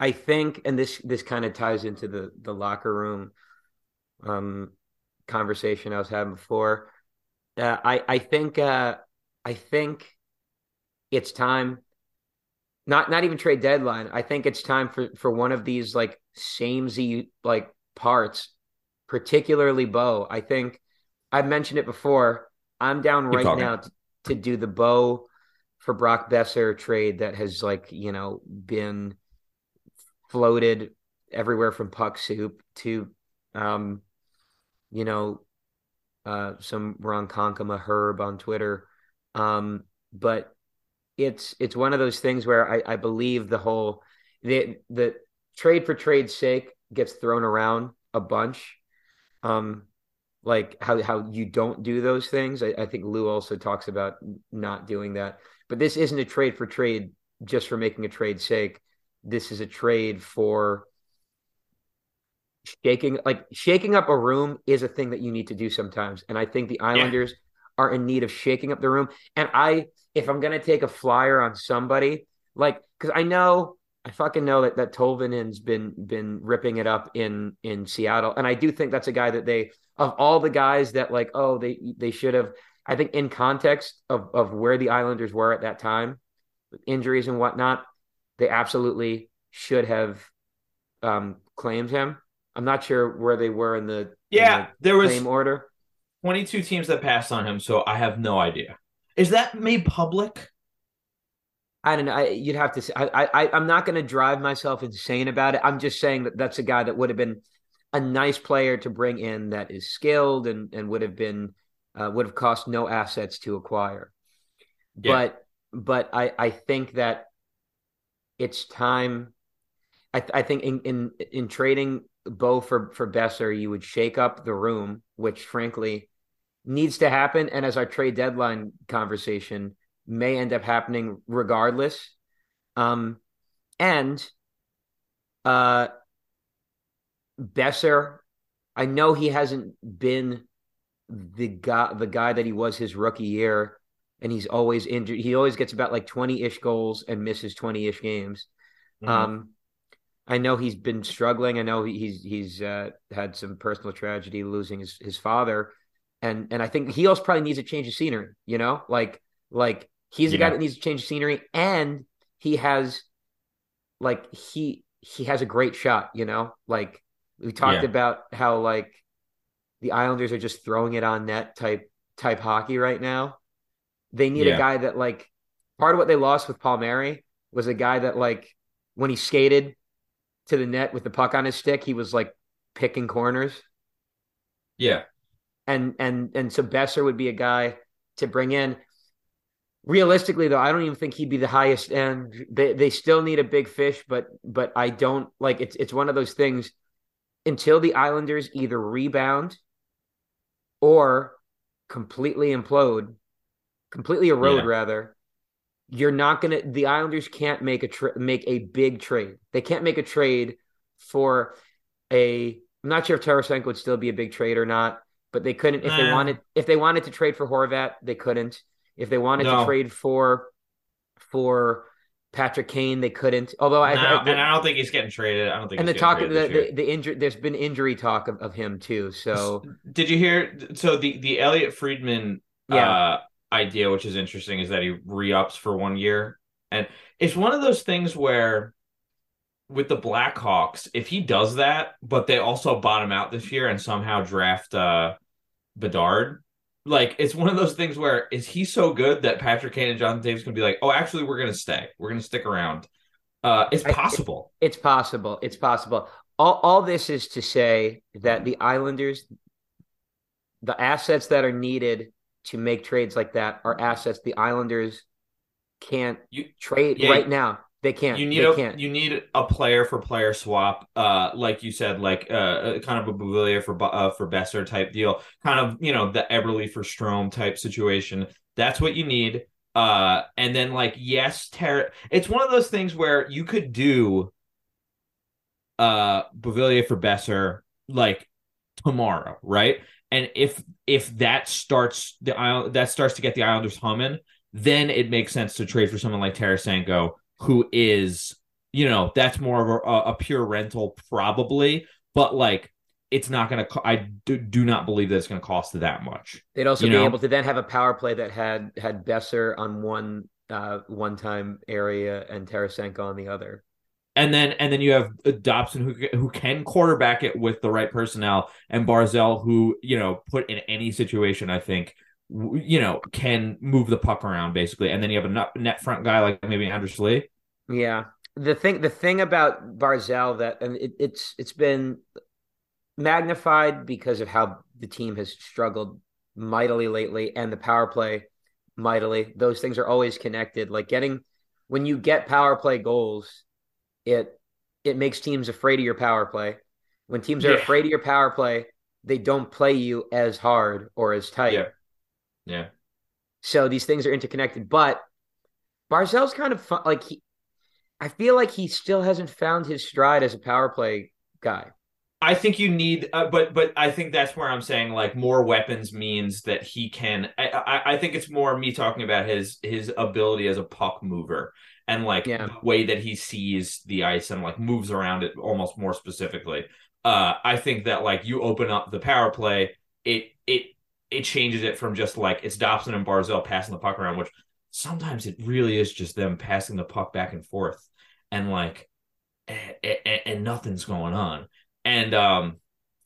I think, and this this kind of ties into the the locker room um, conversation I was having before. Uh, I I think uh, I think it's time. Not not even trade deadline. I think it's time for for one of these like samey like parts, particularly Bo. I think I've mentioned it before. I'm down Keep right talking. now to, to do the Bo for Brock Boeser trade that has like you know been floated everywhere from puck soup to um you know uh some Ron Konkama herb on Twitter um but it's it's one of those things where I, I believe the whole the the trade for trade's sake gets thrown around a bunch um like how how you don't do those things I, I think Lou also talks about not doing that but this isn't a trade for trade just for making a trade sake. This is a trade for shaking like shaking up a room is a thing that you need to do sometimes. And I think the Islanders are in need of shaking up the room. And I if I'm gonna take a flyer on somebody, like because I know I fucking know that that Tolvanen's been been ripping it up in in Seattle. And I do think that's a guy that they of all the guys that like, oh, they they should have I think in context of of where the Islanders were at that time, with injuries and whatnot, they absolutely should have um, claimed him. I'm not sure where they were in the in Yeah, there the was claim order. 22 teams that passed on him, so I have no idea. Is that made public? I don't know. I, you'd have to. Say, I, I I'm not going to drive myself insane about it. I'm just saying that that's a guy that would have been a nice player to bring in that is skilled and and would have been uh, would have cost no assets to acquire. Yeah. But but I I think that it's time. I I think in in in trading Bo for for Boeser, you would shake up the room, which frankly needs to happen. And as our trade deadline conversation may end up happening regardless. Um, and uh, Boeser, I know he hasn't been the guy the guy that he was his rookie year, and he's always injured. He always gets about like twenty ish goals and misses twenty ish games. Mhm. Um, I know he's been struggling. I know he's he's uh, had some personal tragedy, losing his his father, and and I think he also probably needs a change of scenery. You know, like like he's a guy that needs to change of scenery, and he has like he he has a great shot. You know, like We talked Yeah. about how like the Islanders are just throwing it on net type type hockey right now. They need Yeah. a guy that like part of what they lost with Palmieri was a guy that like when he skated to the net with the puck on his stick, he was like picking corners. Yeah. And and and so Boeser would be a guy to bring in. Realistically, though, I don't even think he'd be the highest end. They they still need a big fish, but but I don't like it's it's one of those things until the Islanders either rebound or completely implode, completely erode Yeah. rather. You're not gonna. The Islanders can't make a tra- make a big trade. They can't make a trade for a. I'm not sure if Tarasenko would still be a big trade or not, but they couldn't if they wanted. If they wanted to trade for Horvat, they couldn't. If they wanted No. to trade for for Patrick Kane, they couldn't. Although I, No, I- and I don't think he's getting traded. I don't think. and the talk the traded this year. the, the injury there's been injury talk of, of him too so Did you hear? So the the Elliotte Friedman Yeah. uh, idea, which is interesting, is that he re ups for one year, and it's one of those things where with the Blackhawks, if he does that, but they also bottom out this year and somehow draft uh Bedard, like it's one of those things where is he so good that Patrick Kane and Jonathan Toews can be like, oh, actually, we're gonna stay, we're gonna stick around. Uh, it's I- possible. it's possible. It's possible. All, all this is to say that the islanders the assets that are needed to make trades like that are assets the islanders can't You- trade Yeah, right now they can't you need they a can't you need a player for player swap, uh, like you said, like uh, uh, kind of a Beauvillier for uh, for Boeser type deal, kind of you know the Eberle for Strome type situation. That's what you need. Uh, and then like yes, Ter- it's one of those things where you could do uh for Boeser like tomorrow, right? And if if that starts the island that starts to get the Islanders humming, then it makes sense to trade for someone like Tarasenko, who is, you know, that's more of a, a pure rental, probably, but like it's not going to. I do, do not believe that it's going to cost that much. they'd also be know? able to then have a power play that had had boeser on one uh one time area and Tarasenko on the other And then and then you have uh, Dobson who who can quarterback it with the right personnel, and Barzal who you know put in any situation, I think. You know, can move the puck around basically, and then you have a net, net front guy like maybe Anders Lee. Yeah. The thing the thing about Barzal that and it, it's it's been magnified because of how the team has struggled mightily lately and the power play mightily. Those things are always connected. Like getting when you get power play goals, it it makes teams afraid of your power play. When teams are Yeah. afraid of your power play, they don't play you as hard or as tight. Yeah. Yeah. So these things are interconnected. But Barzal's kind of fun. Like he, I feel like he still hasn't found his stride as a power play guy. I think you need, uh, but but I think that's where I'm saying like more weapons means that he can. I, I I think it's more me talking about his his ability as a puck mover and like Yeah. the way that he sees the ice and like moves around it almost more specifically. Uh, I think that like you open up the power play, it it changes it from just like it's Dobson and Barzal passing the puck around, which sometimes it really is just them passing the puck back and forth and like and, and nothing's going on. And um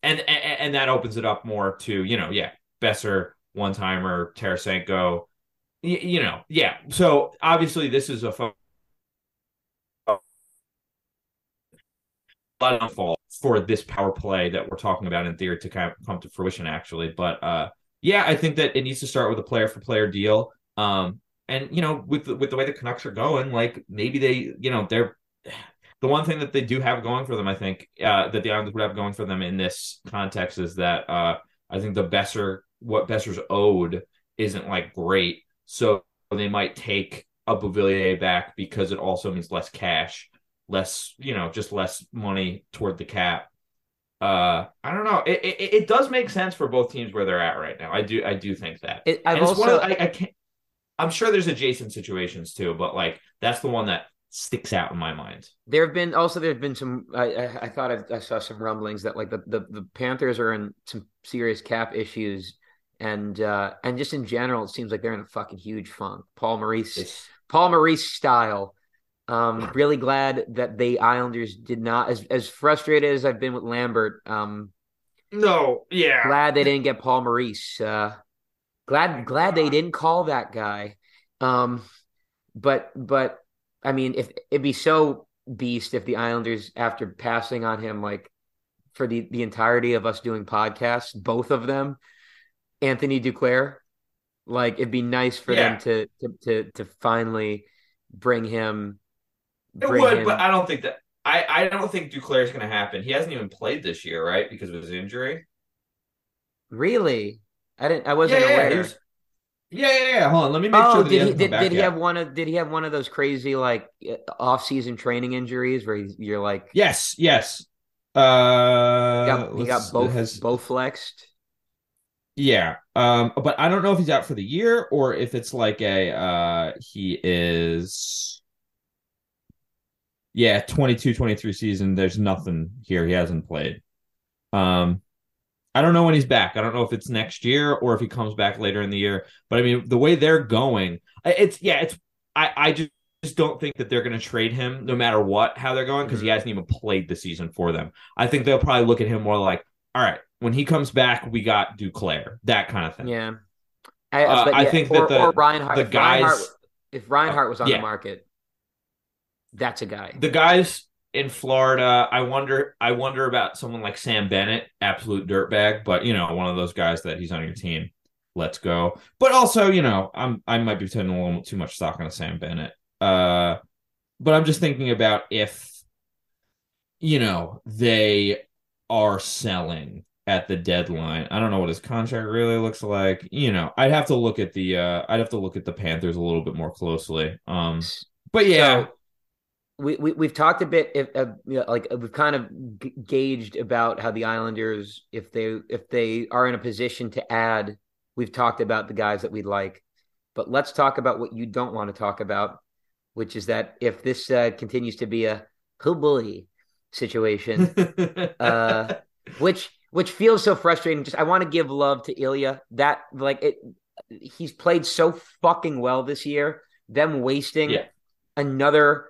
and, and and that opens it up more to you know yeah Boeser one timer Tarasenko you, you know yeah. So obviously this is a fun fall for this power play that we're talking about in theory to kind of come to fruition actually. But uh yeah I think that it needs to start with a player for player deal um and you know with the, with the way the Canucks are going like maybe they you know they're the one thing that they do have going for them, I think, uh, that the Islanders would have going for them in this context is that uh, I think the Boeser, what Boeser's owed isn't like great. So they might take a Beauvillier back because it also means less cash, less, you know, just less money toward the cap. Uh, I don't know. It, it it does make sense for both teams where they're at right now. I do I do think that. It, I've also of, I, I can't. I'm sure there's adjacent situations too, but like that's the one that sticks out in my mind. there have been also there have been some. I I, I thought I, I saw some rumblings that like the, the the Panthers are in some serious cap issues. And uh and just in general, it seems like they're in a fucking huge funk. Paul Maurice, It's, Paul Maurice style. Um, really glad that the Islanders did not, as as frustrated as I've been with Lambert. Um, No, yeah. glad they didn't get Paul Maurice. Uh, glad glad they didn't call that guy. Um, but but I mean, if it'd be so beast if the Islanders, after passing on him, like for the the entirety of us doing podcasts, both of them, Anthony Duclair, like it'd be nice for Yeah. them to to to to finally bring him. It would, him- but I don't think that. I, I don't think Duclair is going to happen. He hasn't even played this year, right? Because of his injury. really, I didn't. I wasn't yeah, yeah, aware. was- yeah, yeah, yeah. Hold on, let me make Oh, sure did he did, did he yet. have one of did he have one of those crazy like off season training injuries where he's, you're like Yes, yes. Uh, he got, he got both has- both flexed. Yeah. Um, but I don't know if he's out for the year or if it's like a uh he is yeah, 22 23 season. There's nothing here. He hasn't played. Um I don't know when he's back. I don't know if it's next year or if he comes back later in the year. But I mean, the way they're going, it's yeah, it's I I just just don't think that they're going to trade him no matter what how they're going because he Mhm. hasn't even played the season for them. I think they'll probably look at him more like, all right, when he comes back, we got Duclair, that kind of thing. Yeah, I, Uh, but I yeah, think that or, the- or Reinhart. the Reinhart, guys- if Reinhart was on yeah. the market, that's a guy. The guys in Florida, I wonder, I wonder about someone like Sam Bennett, absolute dirtbag, but you know, one of those guys that he's on your team. Let's go. But also, you know, I'm I might be putting a little too much stock on Sam Bennett. Uh, but I'm just thinking about if, you know, they are selling at the deadline. I don't know what his contract really looks like. You know, I'd have to look at the uh I'd have to look at the Panthers a little bit more closely. Um but yeah, So, we, we we've talked a bit if uh, you know, like we've kind of g- gauged about how the Islanders if they if they are in a position to add we've talked about the guys that we'd like but let's talk about what you don't want to talk about which is that if this uh, continues to be a boy situation uh, which which feels so frustrating just I want to give love to Ilya that like it he's played so fucking well this year them wasting Yeah. another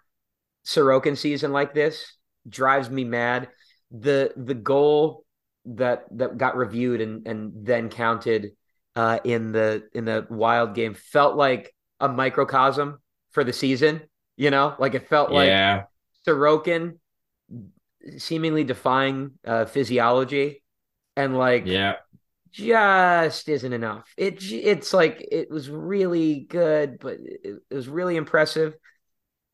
Sorokin season like this drives me mad. The the goal that that got reviewed and and then counted uh, in the in the wild game felt like a microcosm for the season. You know, like it felt like yeah. Sorokin seemingly defying uh, physiology and like Yeah. just isn't enough. It it's like it was really good, but it, it was really impressive.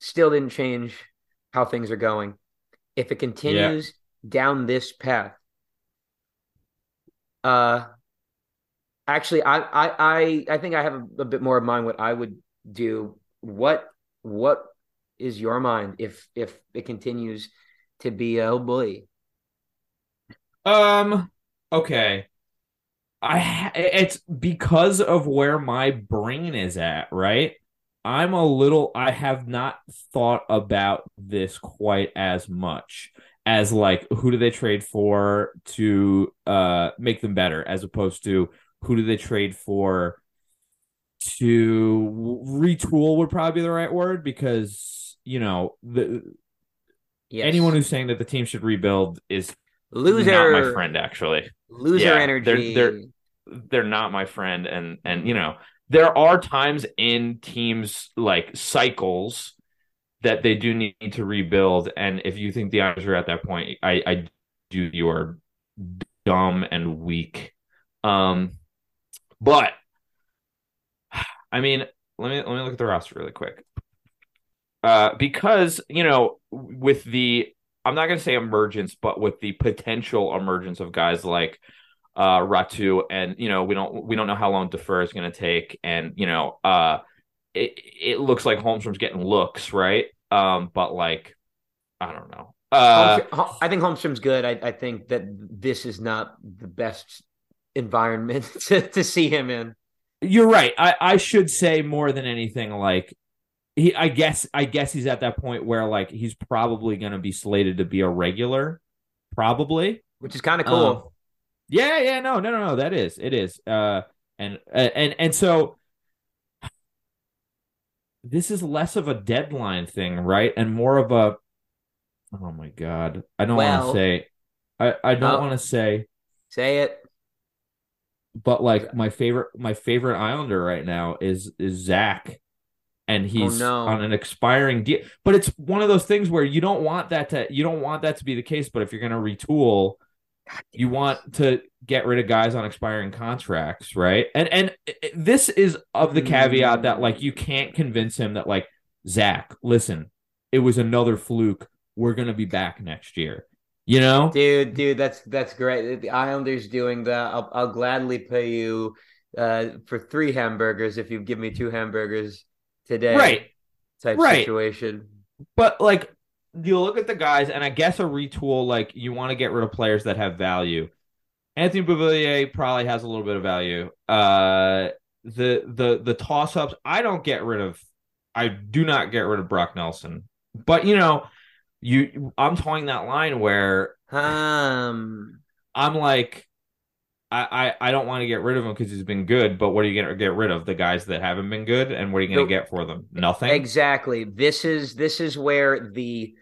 Still didn't change how things are going. If it continues down this path, uh, actually, I I I, I think I have a, a bit more of mind what I would do. What what is your mind if if it continues to be oh boy Um okay. I ha- it's because of where my brain is at, right? I'm a little I have not thought about this quite as much as like who do they trade for to uh make them better as opposed to who do they trade for to retool would probably be the right word because you know the yes. anyone who's saying that the team should rebuild is loser not my friend actually. loser Yeah, they're- energy. they're- they're not my friend and and you know there are times in teams like cycles that they do need to rebuild and if you think the Islanders are at that point i i do you are dumb and weak. Um but i mean let me let me look at the roster really quick. Uh because you know with the i'm not to say emergence but with the potential emergence of guys like uh Ratu and you know we don't we don't know how long defer is going to take and you know uh it it looks like Holmstrom's getting looks right um but like I don't know uh Holmstrom- I think Holmstrom's good. I, I think that this is not the best environment to, to see him in. you're right I I should say more than anything like he I guess I guess he's at that point where like he's probably going to be slated to be a regular probably Which is kind of cool. Um, yeah, yeah, no, no, no, no. That is, it is. Uh, and and and so this is less of a deadline thing, right? And more of a oh my god. I don't want to say I, I don't Oh. want to say, Say it. but like my favorite my favorite Islander right now is is Zach. And he's Oh, no. on an expiring deal. But it's one of those things where you don't want that to you don't want that to be the case. But if you're gonna retool, you want to get rid of guys on expiring contracts, right? And and this is of the caveat that like you can't convince him that like Zach, listen, it was another fluke. We're gonna be back next year. You know, Dude, dude, that's that's great. The Islanders doing that. I'll I'll gladly pay you uh for three hamburgers if you give me two hamburgers today. right? Type right. situation. But like you look at the guys, and I guess a retool like you want to get rid of players that have value. Anthony Beauvillier probably has a little bit of value. Uh, the the the toss ups. I don't get rid of. I do not get rid of Brock Nelson. But you know, you I'm towing that line where Um I'm like, I I, I don't want to get rid of him because he's been good. But what are you gonna get rid of? The guys that haven't been good, and what are you gonna Nope. get for them? Nothing. Exactly. This is this is where the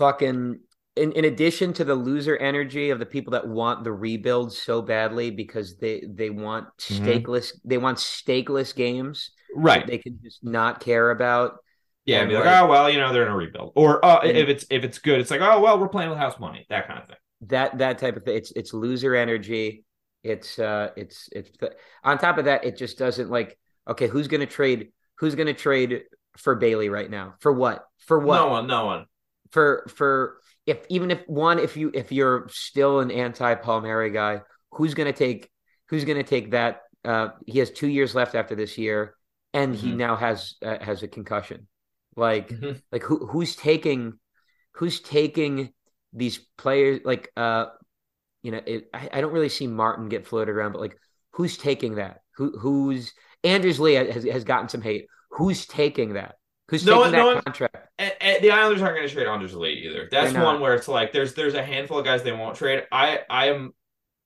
fucking in, in addition to the loser energy of the people that want the rebuild so badly because they they want Mhm. stakeless they want stakeless games right. that they can just not care about. Yeah, And be like, like- oh well, you know, they're in a rebuild. Or uh, if it's if it's good, it's like, oh well, we're playing with house money, that kind of thing. That that type of thing. It's it's loser energy. It's uh it's it's on top of that, it just doesn't like okay, who's gonna trade who's gonna trade for Bailey right now? For what? For what? No one, no one. For for if even if one if you if you're still an anti Palmieri guy, who's gonna take who's gonna take that? Uh, he has two years left after this year, and he Mhm. now has uh, has a concussion. Like Mhm. like who who's taking who's taking these players? Like uh, you know, it, I I don't really see Martin get floated around, but like who's taking that? Who who's Anders Lee has has gotten some hate. Who's taking that? Who's No taking one- that no one- contract? And, and the Islanders aren't going to trade Anders Lee either. That's one where it's like there's there's a handful of guys they won't trade. I I am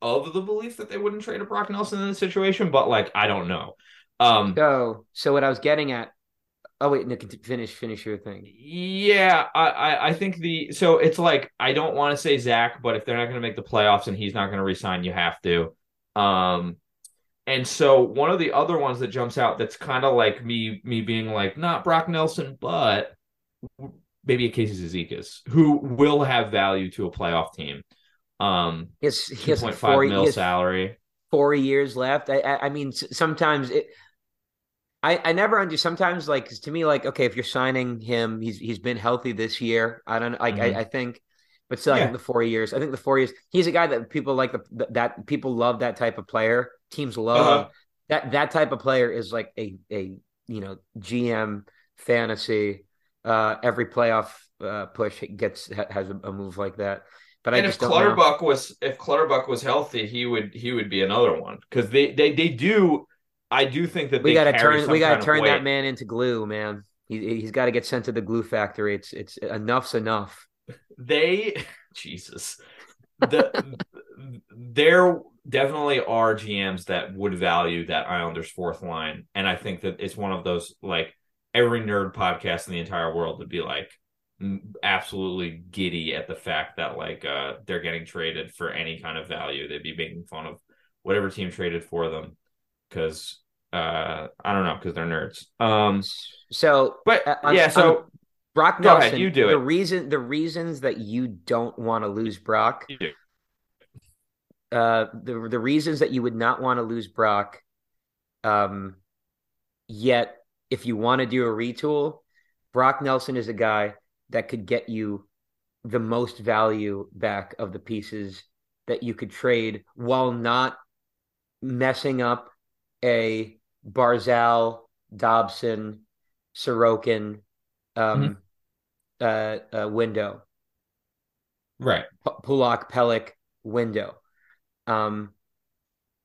of the belief that they wouldn't trade a Brock Nelson in this situation, but like I don't know. Um, So, so what I was getting at. Oh wait, cont- finish finish your thing. Yeah, I, I, I think the so it's like I don't want to say Zach, but if they're not going to make the playoffs and he's not going to resign, you have to. Um, and so one of the other ones that jumps out that's kind of like me me being like not Brock Nelson, but maybe a Casey Cizikas, who will have value to a playoff team. Um, He has, he has four, mil salary. four years left. I, I, I mean, sometimes it. I, I never under sometimes like to me like okay if you're signing him he's he's been healthy this year I don't like Mhm. I, I think but still I think the four years I think the four years he's a guy that people like the that people love that type of player. Teams love Uh-huh. that that type of player is like a a you know GM fantasy uh every playoff uh push gets has a, a move like that. But I and if don't know. Was if Clutterbuck was healthy, he would he would be another one. Because they, they they do. I do think that we got to turn we got to turn that man into glue man. He, he's got to get sent to the glue factory. It's it's enough's enough they Jesus. The there definitely are GMs that would value that Islanders fourth line. And I think that it's one of those like every nerd podcast in the entire world would be like absolutely giddy at the fact that like uh they're getting traded for any kind of value. They'd be making fun of whatever team traded for them because uh I don't know because they're nerds. Um so but Uh, yeah, so Brock Go Nelson ahead, you do the it. reason the reasons that you don't want to lose Brock uh the the reasons that you would not want to lose Brock um yet if you want to do a retool Brock Nelson is a guy that could get you the most value back of the pieces that you could trade while not messing up a Barzal, Dobson, Sorokin um, uh, uh, window, right. P- Pulock, Pelech window, um,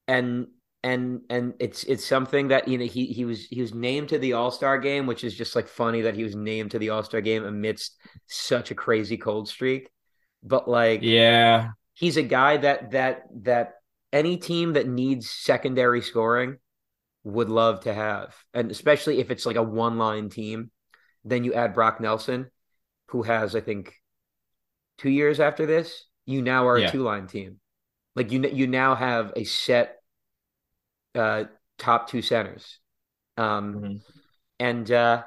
and and and it's it's something that you know he he was he was named to the All Star game, which is just like funny that he was named to the All Star game amidst such a crazy cold streak, but like Yeah. he's a guy that that that any team that needs secondary scoring would love to have, and especially if it's like a one line team, then you add Brock Nelson, who has I think two years after this, you now are Yeah. a two line team. Like you you now have a set uh top two centers. Um Mhm. and uh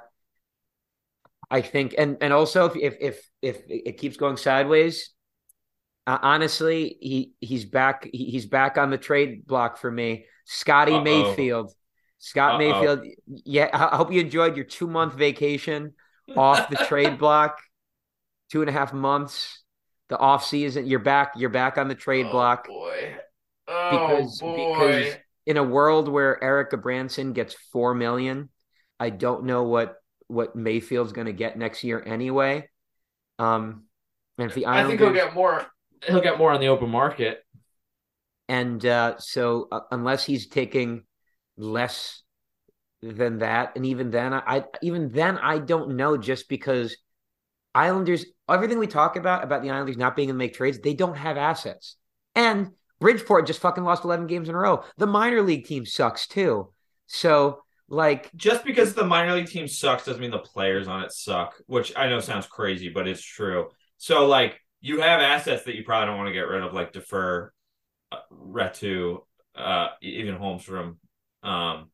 I think and and also if if if, if it keeps going sideways, uh, honestly, he he's back he, he's back on the trade block for me. Scotty Uh-oh. Mayfield. Scott Uh-oh. Mayfield. Yeah, I I hope you enjoyed your two month vacation off the trade block. Two and a half months. The off season, you're back. You're back on the trade block Oh, boy. Oh, because boy. because in a world where Erica Branson gets four million, I don't know what what Mayfield's going to get next year anyway. Um, and if the I think he'll get more. He'll get more on the open market. and uh, so uh, unless he's taking less than that, and even then, I, I even then I don't know. Just because Islanders, everything we talk about about the Islanders not being able to make trades, they don't have assets, and Bridgeport just fucking lost eleven games in a row. The minor league team sucks too. So like Just because the minor league team sucks doesn't mean the players on it suck, which I know sounds crazy, but it's true. So, like, you have assets that you probably don't want to get rid of, like Dufour, uh, Retu, uh, even Holmstrom, um,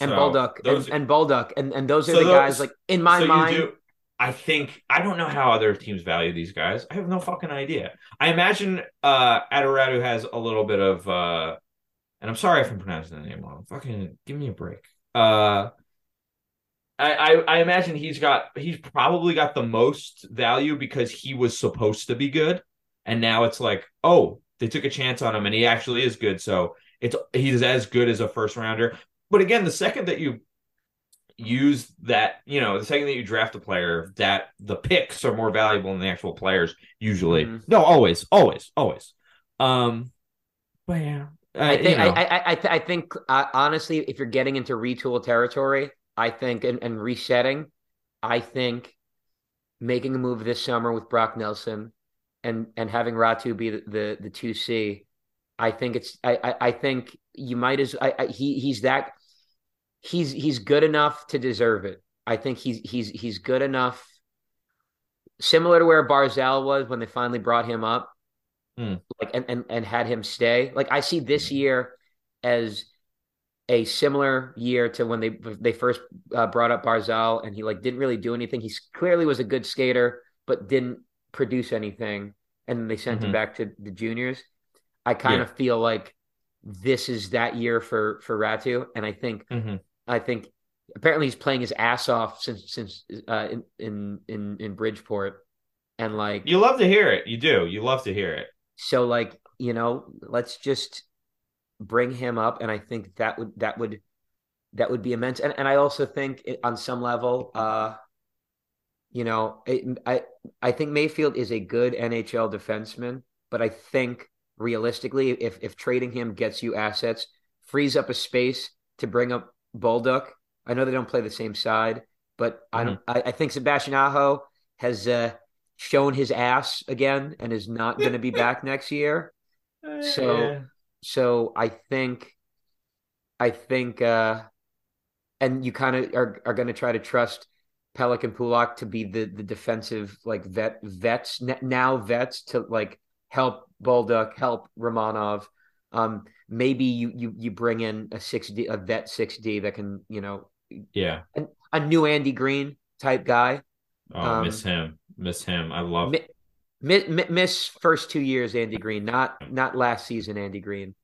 and so Bolduc those- and, and Bolduc and and those are So the guys like in my so mind. do- I think I don't know how other teams value these guys. I have no fucking idea. I imagine uh Aatu Räty has a little bit of uh and I'm sorry if I'm pronouncing the name wrong. Fucking give me a break. Uh I, I I imagine he's got he's probably got the most value because he was supposed to be good. And now it's like, oh, they took a chance on him and he actually is good. So it's he's as good as a first rounder. But again, the second that you use that, you know, the second that you draft a player, that the picks are more valuable than the actual players usually. Mhm. No, always, always, always. Um, but yeah, uh, I think you know. I I I, th- I think uh, honestly, if you're getting into retool territory, I think and, and resetting, I think making a move this summer with Brock Nelson and and having Ratu be the the, the two C, I think it's I, I I think you might as I, I he he's that he's he's good enough to deserve it. I think he's he's he's good enough. Similar to where Barzal was when they finally brought him up, Hmm. like and, and and had him stay. Like I see this year as a similar year to when they they first uh, brought up Barzal, and he like didn't really do anything. He clearly was a good skater, but didn't produce anything. And then they sent him Mhm. back to the juniors. I kind Yeah. of feel like this is that year for for Ratu, and I think Mhm. I think apparently he's playing his ass off since since uh, in in in in Bridgeport, and like You love to hear it. You do. You love to hear it. so like you know let's just bring him up, and I think that would that would that would be immense, and and I also think it, on some level, uh, you know, it, I I think Mayfield is a good NHL defenseman, but I think realistically, if if trading him gets you assets, frees up a space to bring up Bolduc. I know they don't play the same side, but I don't. I, I think Sebastian Aho has uh, shown his ass again and is not going to be back next year. So- Yeah. So I think, I think, uh, and you kind of are are going to try to trust Pelech and Pulock to be the the defensive like vet vets now vets to like help Bolduc, help Romanov. Um, maybe you you you bring in a six D a vet six D that can you know yeah. a new Andy Greene type guy. Oh, Um, miss him. Miss him. I love. Mi- mi- mi- miss first two years Andy Greene, not not last season Andy Greene.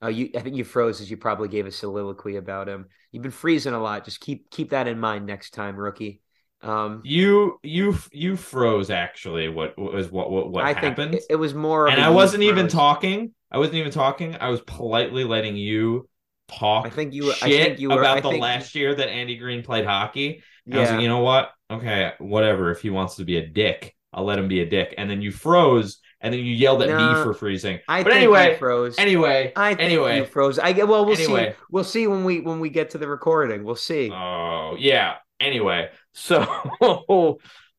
Oh, you I think you froze as you probably gave a soliloquy about him. You've been freezing a lot. Just keep keep that in mind next time, rookie. Um, You you you froze actually. What was what what what I happened? think it, it was more. And a I wasn't even talking. I wasn't even talking. I was politely letting you talk. I think you. I shit think you were about I the think, last year that Andy Greene played hockey. And I was Yeah, like, you know what? Okay, whatever. If he wants to be a dick, I'll let him be a dick. And then you froze, and then you yelled at me for freezing. I but think anyway, froze. anyway, I think anyway. you froze. I get. Well, we'll Anyway. see. We'll see when we when we get to the recording. We'll see. Oh yeah. Anyway, so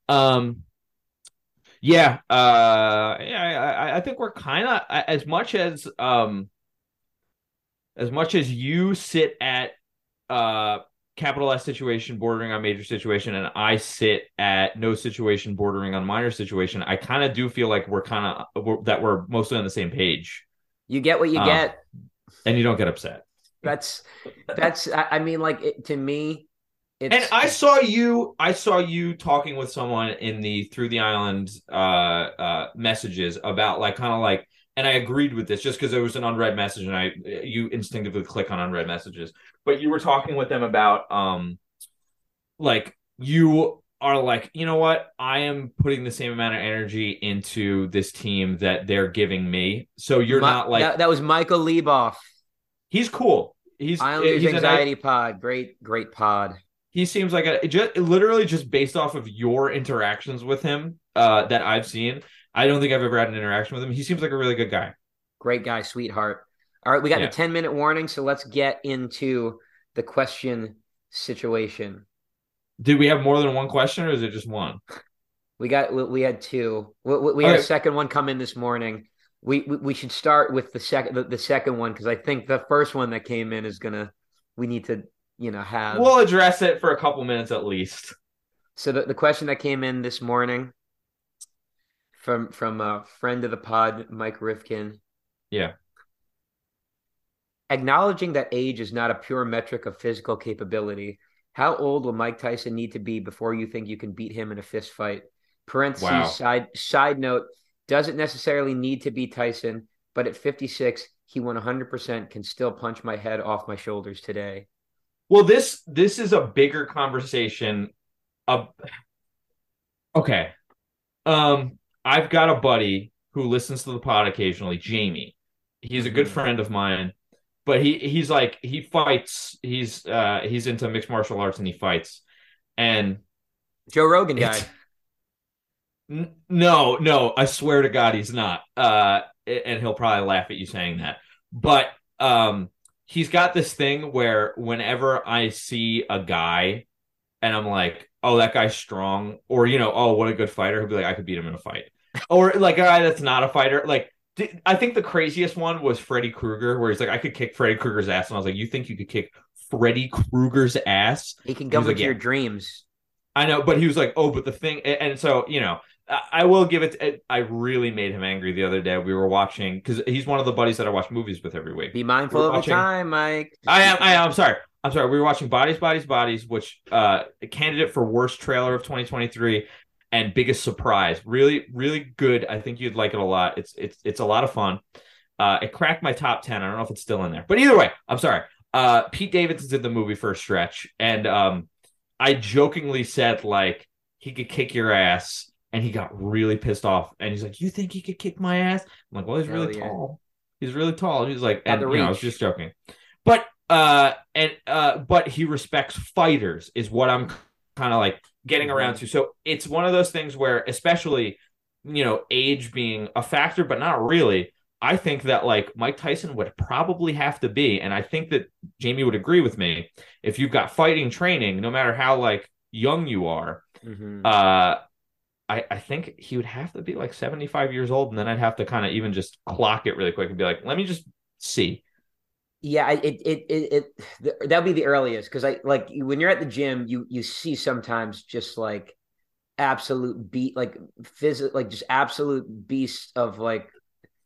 um yeah, uh yeah, I, I- think we're kind of as much as um as much as you sit at uh capital S situation bordering on major situation and I sit at no situation bordering on minor situation, I kind of do feel like we're kind of that we're mostly on the same page. You get what you Uh, get. And you don't get upset. That's that's. I, I mean, like it, to me, it's. And I saw you I saw you talking with someone in the through the island uh uh messages about like kind of like and I agreed with this just because it was an unread message and I you instinctively click on unread messages. But you were talking with them about um like you are like, you know what? I am putting the same amount of energy into this team that they're giving me. So you're Mi- not like that, that was Michael Lieboff, he's cool. He's Islanders he's nice- Anxiety Pod. Great, great pod. He seems like a just literally just based off of your interactions with him uh that I've seen. I don't think I've ever had an interaction with him. He seems like a really good guy. Great guy, sweetheart. All right, we got Yeah. a 10 minute warning, so let's get into the question situation. Did we have more than one question or is it just one? We got we, had two. We, we, we had a second one come in this morning. We we, we should start with the second the, the second one because I think the first one that came in is gonna we need to you know have. We'll address it for a couple minutes at least. So the, the question that came in this morning from from a friend of the pod, Mike Rifkin. Yeah. Acknowledging that age is not a pure metric of physical capability, how old will Mike Tyson need to be before you think you can beat him in a fist fight? Parentheses Wow. side side note doesn't necessarily need to be Tyson, but at 56, he 100% can still punch my head off my shoulders today. Well, this this is a bigger conversation. Uh, okay. Um, I've got a buddy who listens to the pod occasionally, Jamie. He's a good Mhm. friend of mine, but he he's like he fights. He's uh he's into mixed martial arts and he fights. And Joe Rogan guy. N- No, no, I swear to God, he's not. Uh, and he'll probably laugh at you saying that. But um, he's got this thing where whenever I see a guy, and I'm like, "Oh, that guy's strong," or you know, "Oh, what a good fighter," he'll be like, "I could beat him in a fight," or like a guy that's not a fighter. Like, di- I think the craziest one was Freddy Krueger, where he's like, "I could kick Freddy Krueger's ass," and I was like, "You think you could kick Freddy Krueger's ass?" He can come He's like, into your yeah. dreams. I know, but he was like, "Oh, but the thing," and so you know, I will give it. I really made him angry the other day. We were watching because he's one of the buddies that I watch movies with every week. Be mindful We're of watching- the time, Mike. I am. I am. I'm sorry. I'm sorry. We were watching Bodies, Bodies, Bodies, which uh, a candidate for worst trailer of 2023 and biggest surprise. Really, really good. I think you'd like it a lot. It's it's it's a lot of fun. Uh, it cracked my top ten. I don't know if it's still in there, but either way, I'm sorry. Uh, Pete Davidson's in the movie for a stretch, and um, I jokingly said like he could kick your ass, and he got really pissed off, and he's like, "You think he could kick my ass?" I'm like, "Well, he's Hell really yeah. tall. He's really tall." And he's like, Got and the you know, I was just joking, but uh, and uh, but he respects fighters, is what I'm kind of like getting Mhm. around to. So it's one of those things where, especially, you know, age being a factor, but not really. I think that like Mike Tyson would probably have to be, and I think that Jamie would agree with me. If you've got fighting training, no matter how like young you are, Mhm. uh, I I think he would have to be like seventy five years old, and then I'd have to kind of even just clock it really quick and be like, let me just see. Yeah, it it it, it th- that'll be the earliest because I like when you're at the gym, you you see sometimes just like absolute beat, like phys like just absolute beasts of like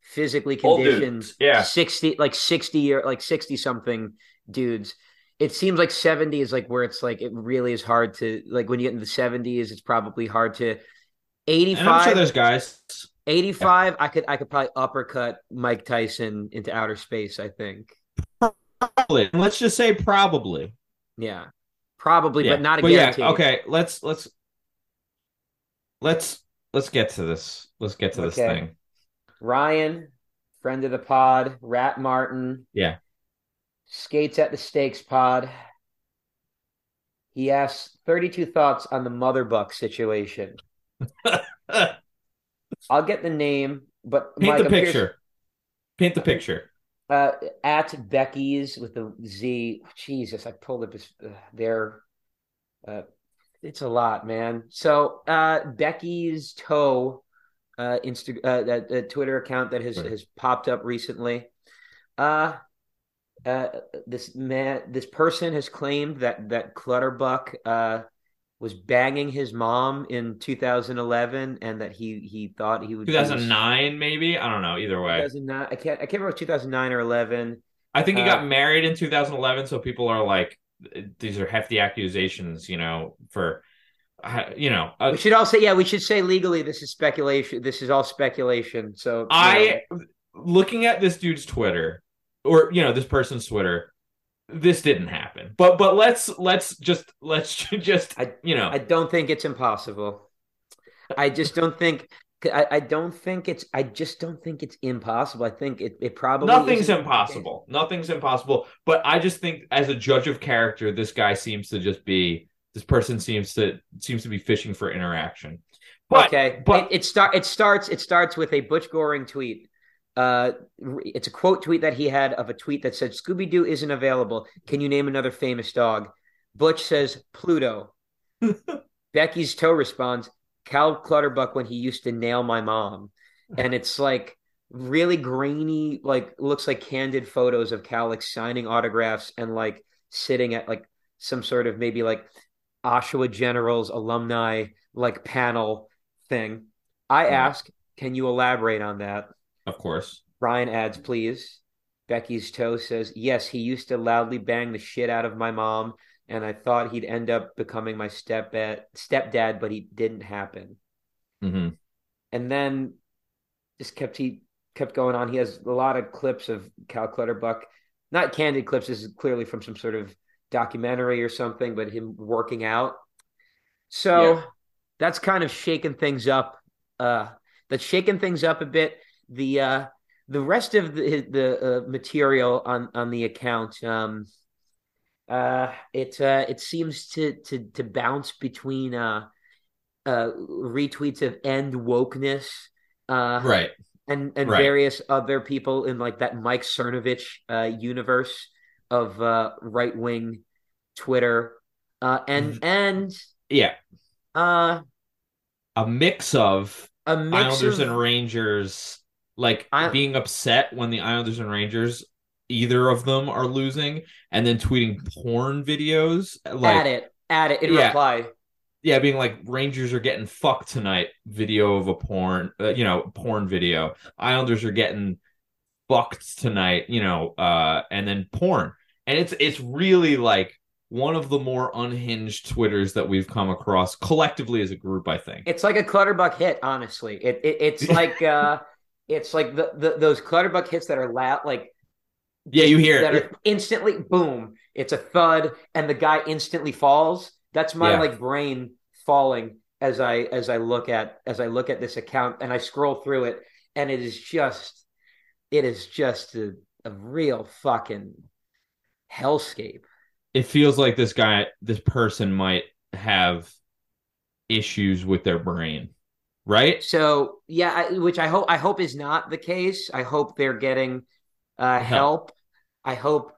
physically conditioned, yeah. sixty like sixty or like sixty something dudes. It seems like seventy is like where it's like it really is hard to like when you get in the seventies, it's probably hard to. Eighty And I'm sure there's guys. 85, I could I could probably uppercut Mike Tyson into outer space. I think. Probably. Let's just say probably. Yeah, probably, Yeah. but not a But yeah, okay. Let's let's let's let's get to this. Let's get to this thing. Ryan, friend of the pod, Rat Martin. Yeah. Skates at the Stakes pod. He asks 32 thoughts on the Mother Buck situation. I'll get the name, but Paint Mike, the I'm curious- picture. Paint the picture. uh, at Becky's with the Z. Jesus, I pulled up his uh, there. Uh, it's a lot, man. So uh, Becky's toe, uh, Insta, uh, that that Twitter account that has Right. has popped up recently. Uh, uh, this man, this person has claimed that that Clutterbuck uh, was banging his mom in 2011, and that he he thought he would. 2009, maybe I don't know. Either way, 2009. I can't. I can't remember 2009 or 11. I think he Uh, got married in 2011. So people are like, these are hefty accusations, you know, for, uh, you know, uh, We should all say yeah, we should say legally this is speculation. This is all speculation. So I know, looking at this dude's Twitter or you know this person's Twitter, this didn't happen. But but let's let's just let's just I- you know I don't think it's impossible. I just don't think. I, I don't think it's. I just don't think it's impossible. I think it. It probably nothing's impossible. Nothing's impossible. But I just think as a judge of character, this guy seems to just be this person seems to seems to be fishing for interaction. But okay, but it, it start. It starts. It starts with a Butch Goring tweet. Uh, it's a quote tweet that he had of a tweet that said, "Scooby Doo isn't available. Can you name another famous dog?" Butch says, "Pluto." Becky's toe responds, "Cal Clutterbuck when he used to nail my mom," and it's like really grainy, like looks like candid photos of Cal like signing autographs and like sitting at like some sort of maybe like Oshawa Generals alumni like panel thing. I ask, can you elaborate on that? Of course. Brian adds, please. Becky's toe says, yes, he used to loudly bang the shit out of my mom, and I thought he'd end up becoming my stepdad, stepdad, but he didn't happen. hmm And then just kept he kept going on. He has a lot of clips of Cal Clutterbuck, not candid clips. This is clearly from some sort of documentary or something, but him working out. So Yeah. that's kind of shaking things up. Uh, that's shaking things up a bit. The uh, the rest of the the uh, material on on the account, um, uh, it uh, it seems to to to bounce between uh, uh, retweets of end wokeness, uh, Right. and and Right. various other people in like that Mike Cernovich uh, universe of uh, right wing Twitter, uh, and Mm-hmm. and Yeah. uh, A mix of a mix Islanders of and Rangers like I- being upset when the Islanders and Rangers either of them are losing and then tweeting porn videos like at it at it in Yeah. reply. yeah being like Rangers are getting fucked tonight video of a porn uh, you know porn video Islanders are getting fucked tonight you know uh and then porn and it's it's really like one of the more unhinged twitters that we've come across collectively as a group I think It's like a Clutterbuck hit, honestly. It, it it's like uh, it's like the, the those Clutterbuck hits that are loud, like yeah you hear that it are instantly boom. It's a thud, and the guy instantly falls. That's my Yeah. like brain falling as I as I look at as I look at this account and I scroll through it, and it is just it is just a, a real fucking hellscape. it feels like this guy this person might have issues with their brain right So yeah, I, which I hope I hope is not the case. I hope they're getting uh, help. I hope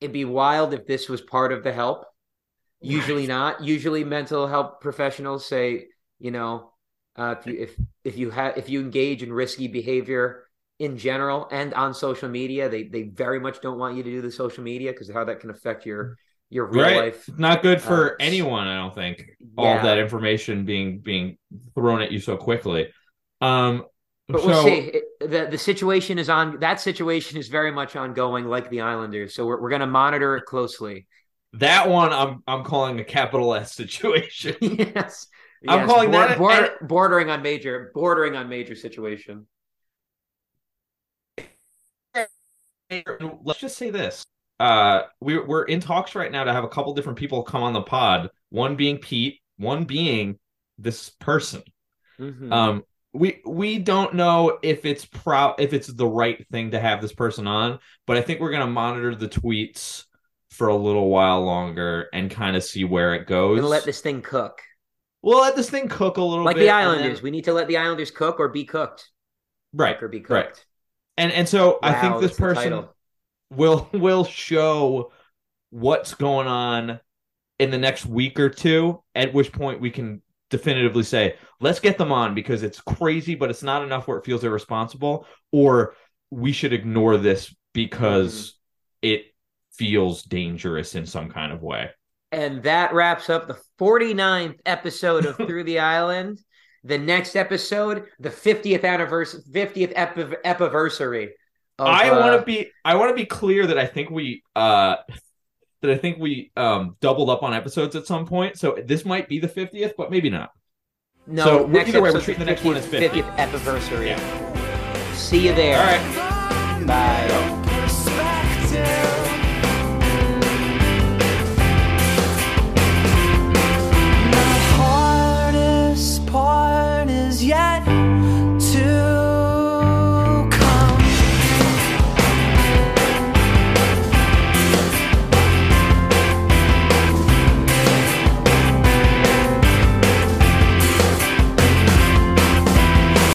it'd be wild if this was part of the help. Usually Right. not. Usually mental health professionals say, you know, uh, if you if if you have if you engage in risky behavior in general and on social media, they they very much don't want you to do the social media because how that can affect your your real right life. not good for Uh, anyone i don't think all yeah. of that information being being thrown at you so quickly um But so we'll see. It, the the situation is on. That situation is very much ongoing, like the Islanders. So we're we're going to monitor it closely. that one i'm i'm calling a capital s situation yes, I'm Yes, calling that- bor- bordering on major, bordering on major situation. let's just say this uh we're, we're in talks right now to have a couple different people come on the pod one being pete one being this person Mhm. Um, we we don't know if it's pro if it's the right thing to have this person on, but I think we're gonna monitor the tweets for a little while longer and kind of see where it goes. and let this thing cook, we'll let this thing cook a little like bit, the Islanders. then- We need to let the Islanders cook or be cooked. right? Cook or be right. cooked. And and so I think this person. Will will show what's going on in the next week or two. At which point we can definitively say, let's get them on because it's crazy, but it's not enough where it feels irresponsible, or we should ignore this because mm-hmm. it feels dangerous in some kind of way. And that wraps up the 49th episode of Through the Island. The next episode, the 50th anniversary, 50th ep- epiversary. Of, I uh, want to be I want to be clear that I think we uh that I think we um doubled up on episodes at some point. So this might be the 50th, but maybe not. No, So, we're- next either way, we're treating the next one as 50. 50th anniversary. Yeah. See you there. All right. Bye.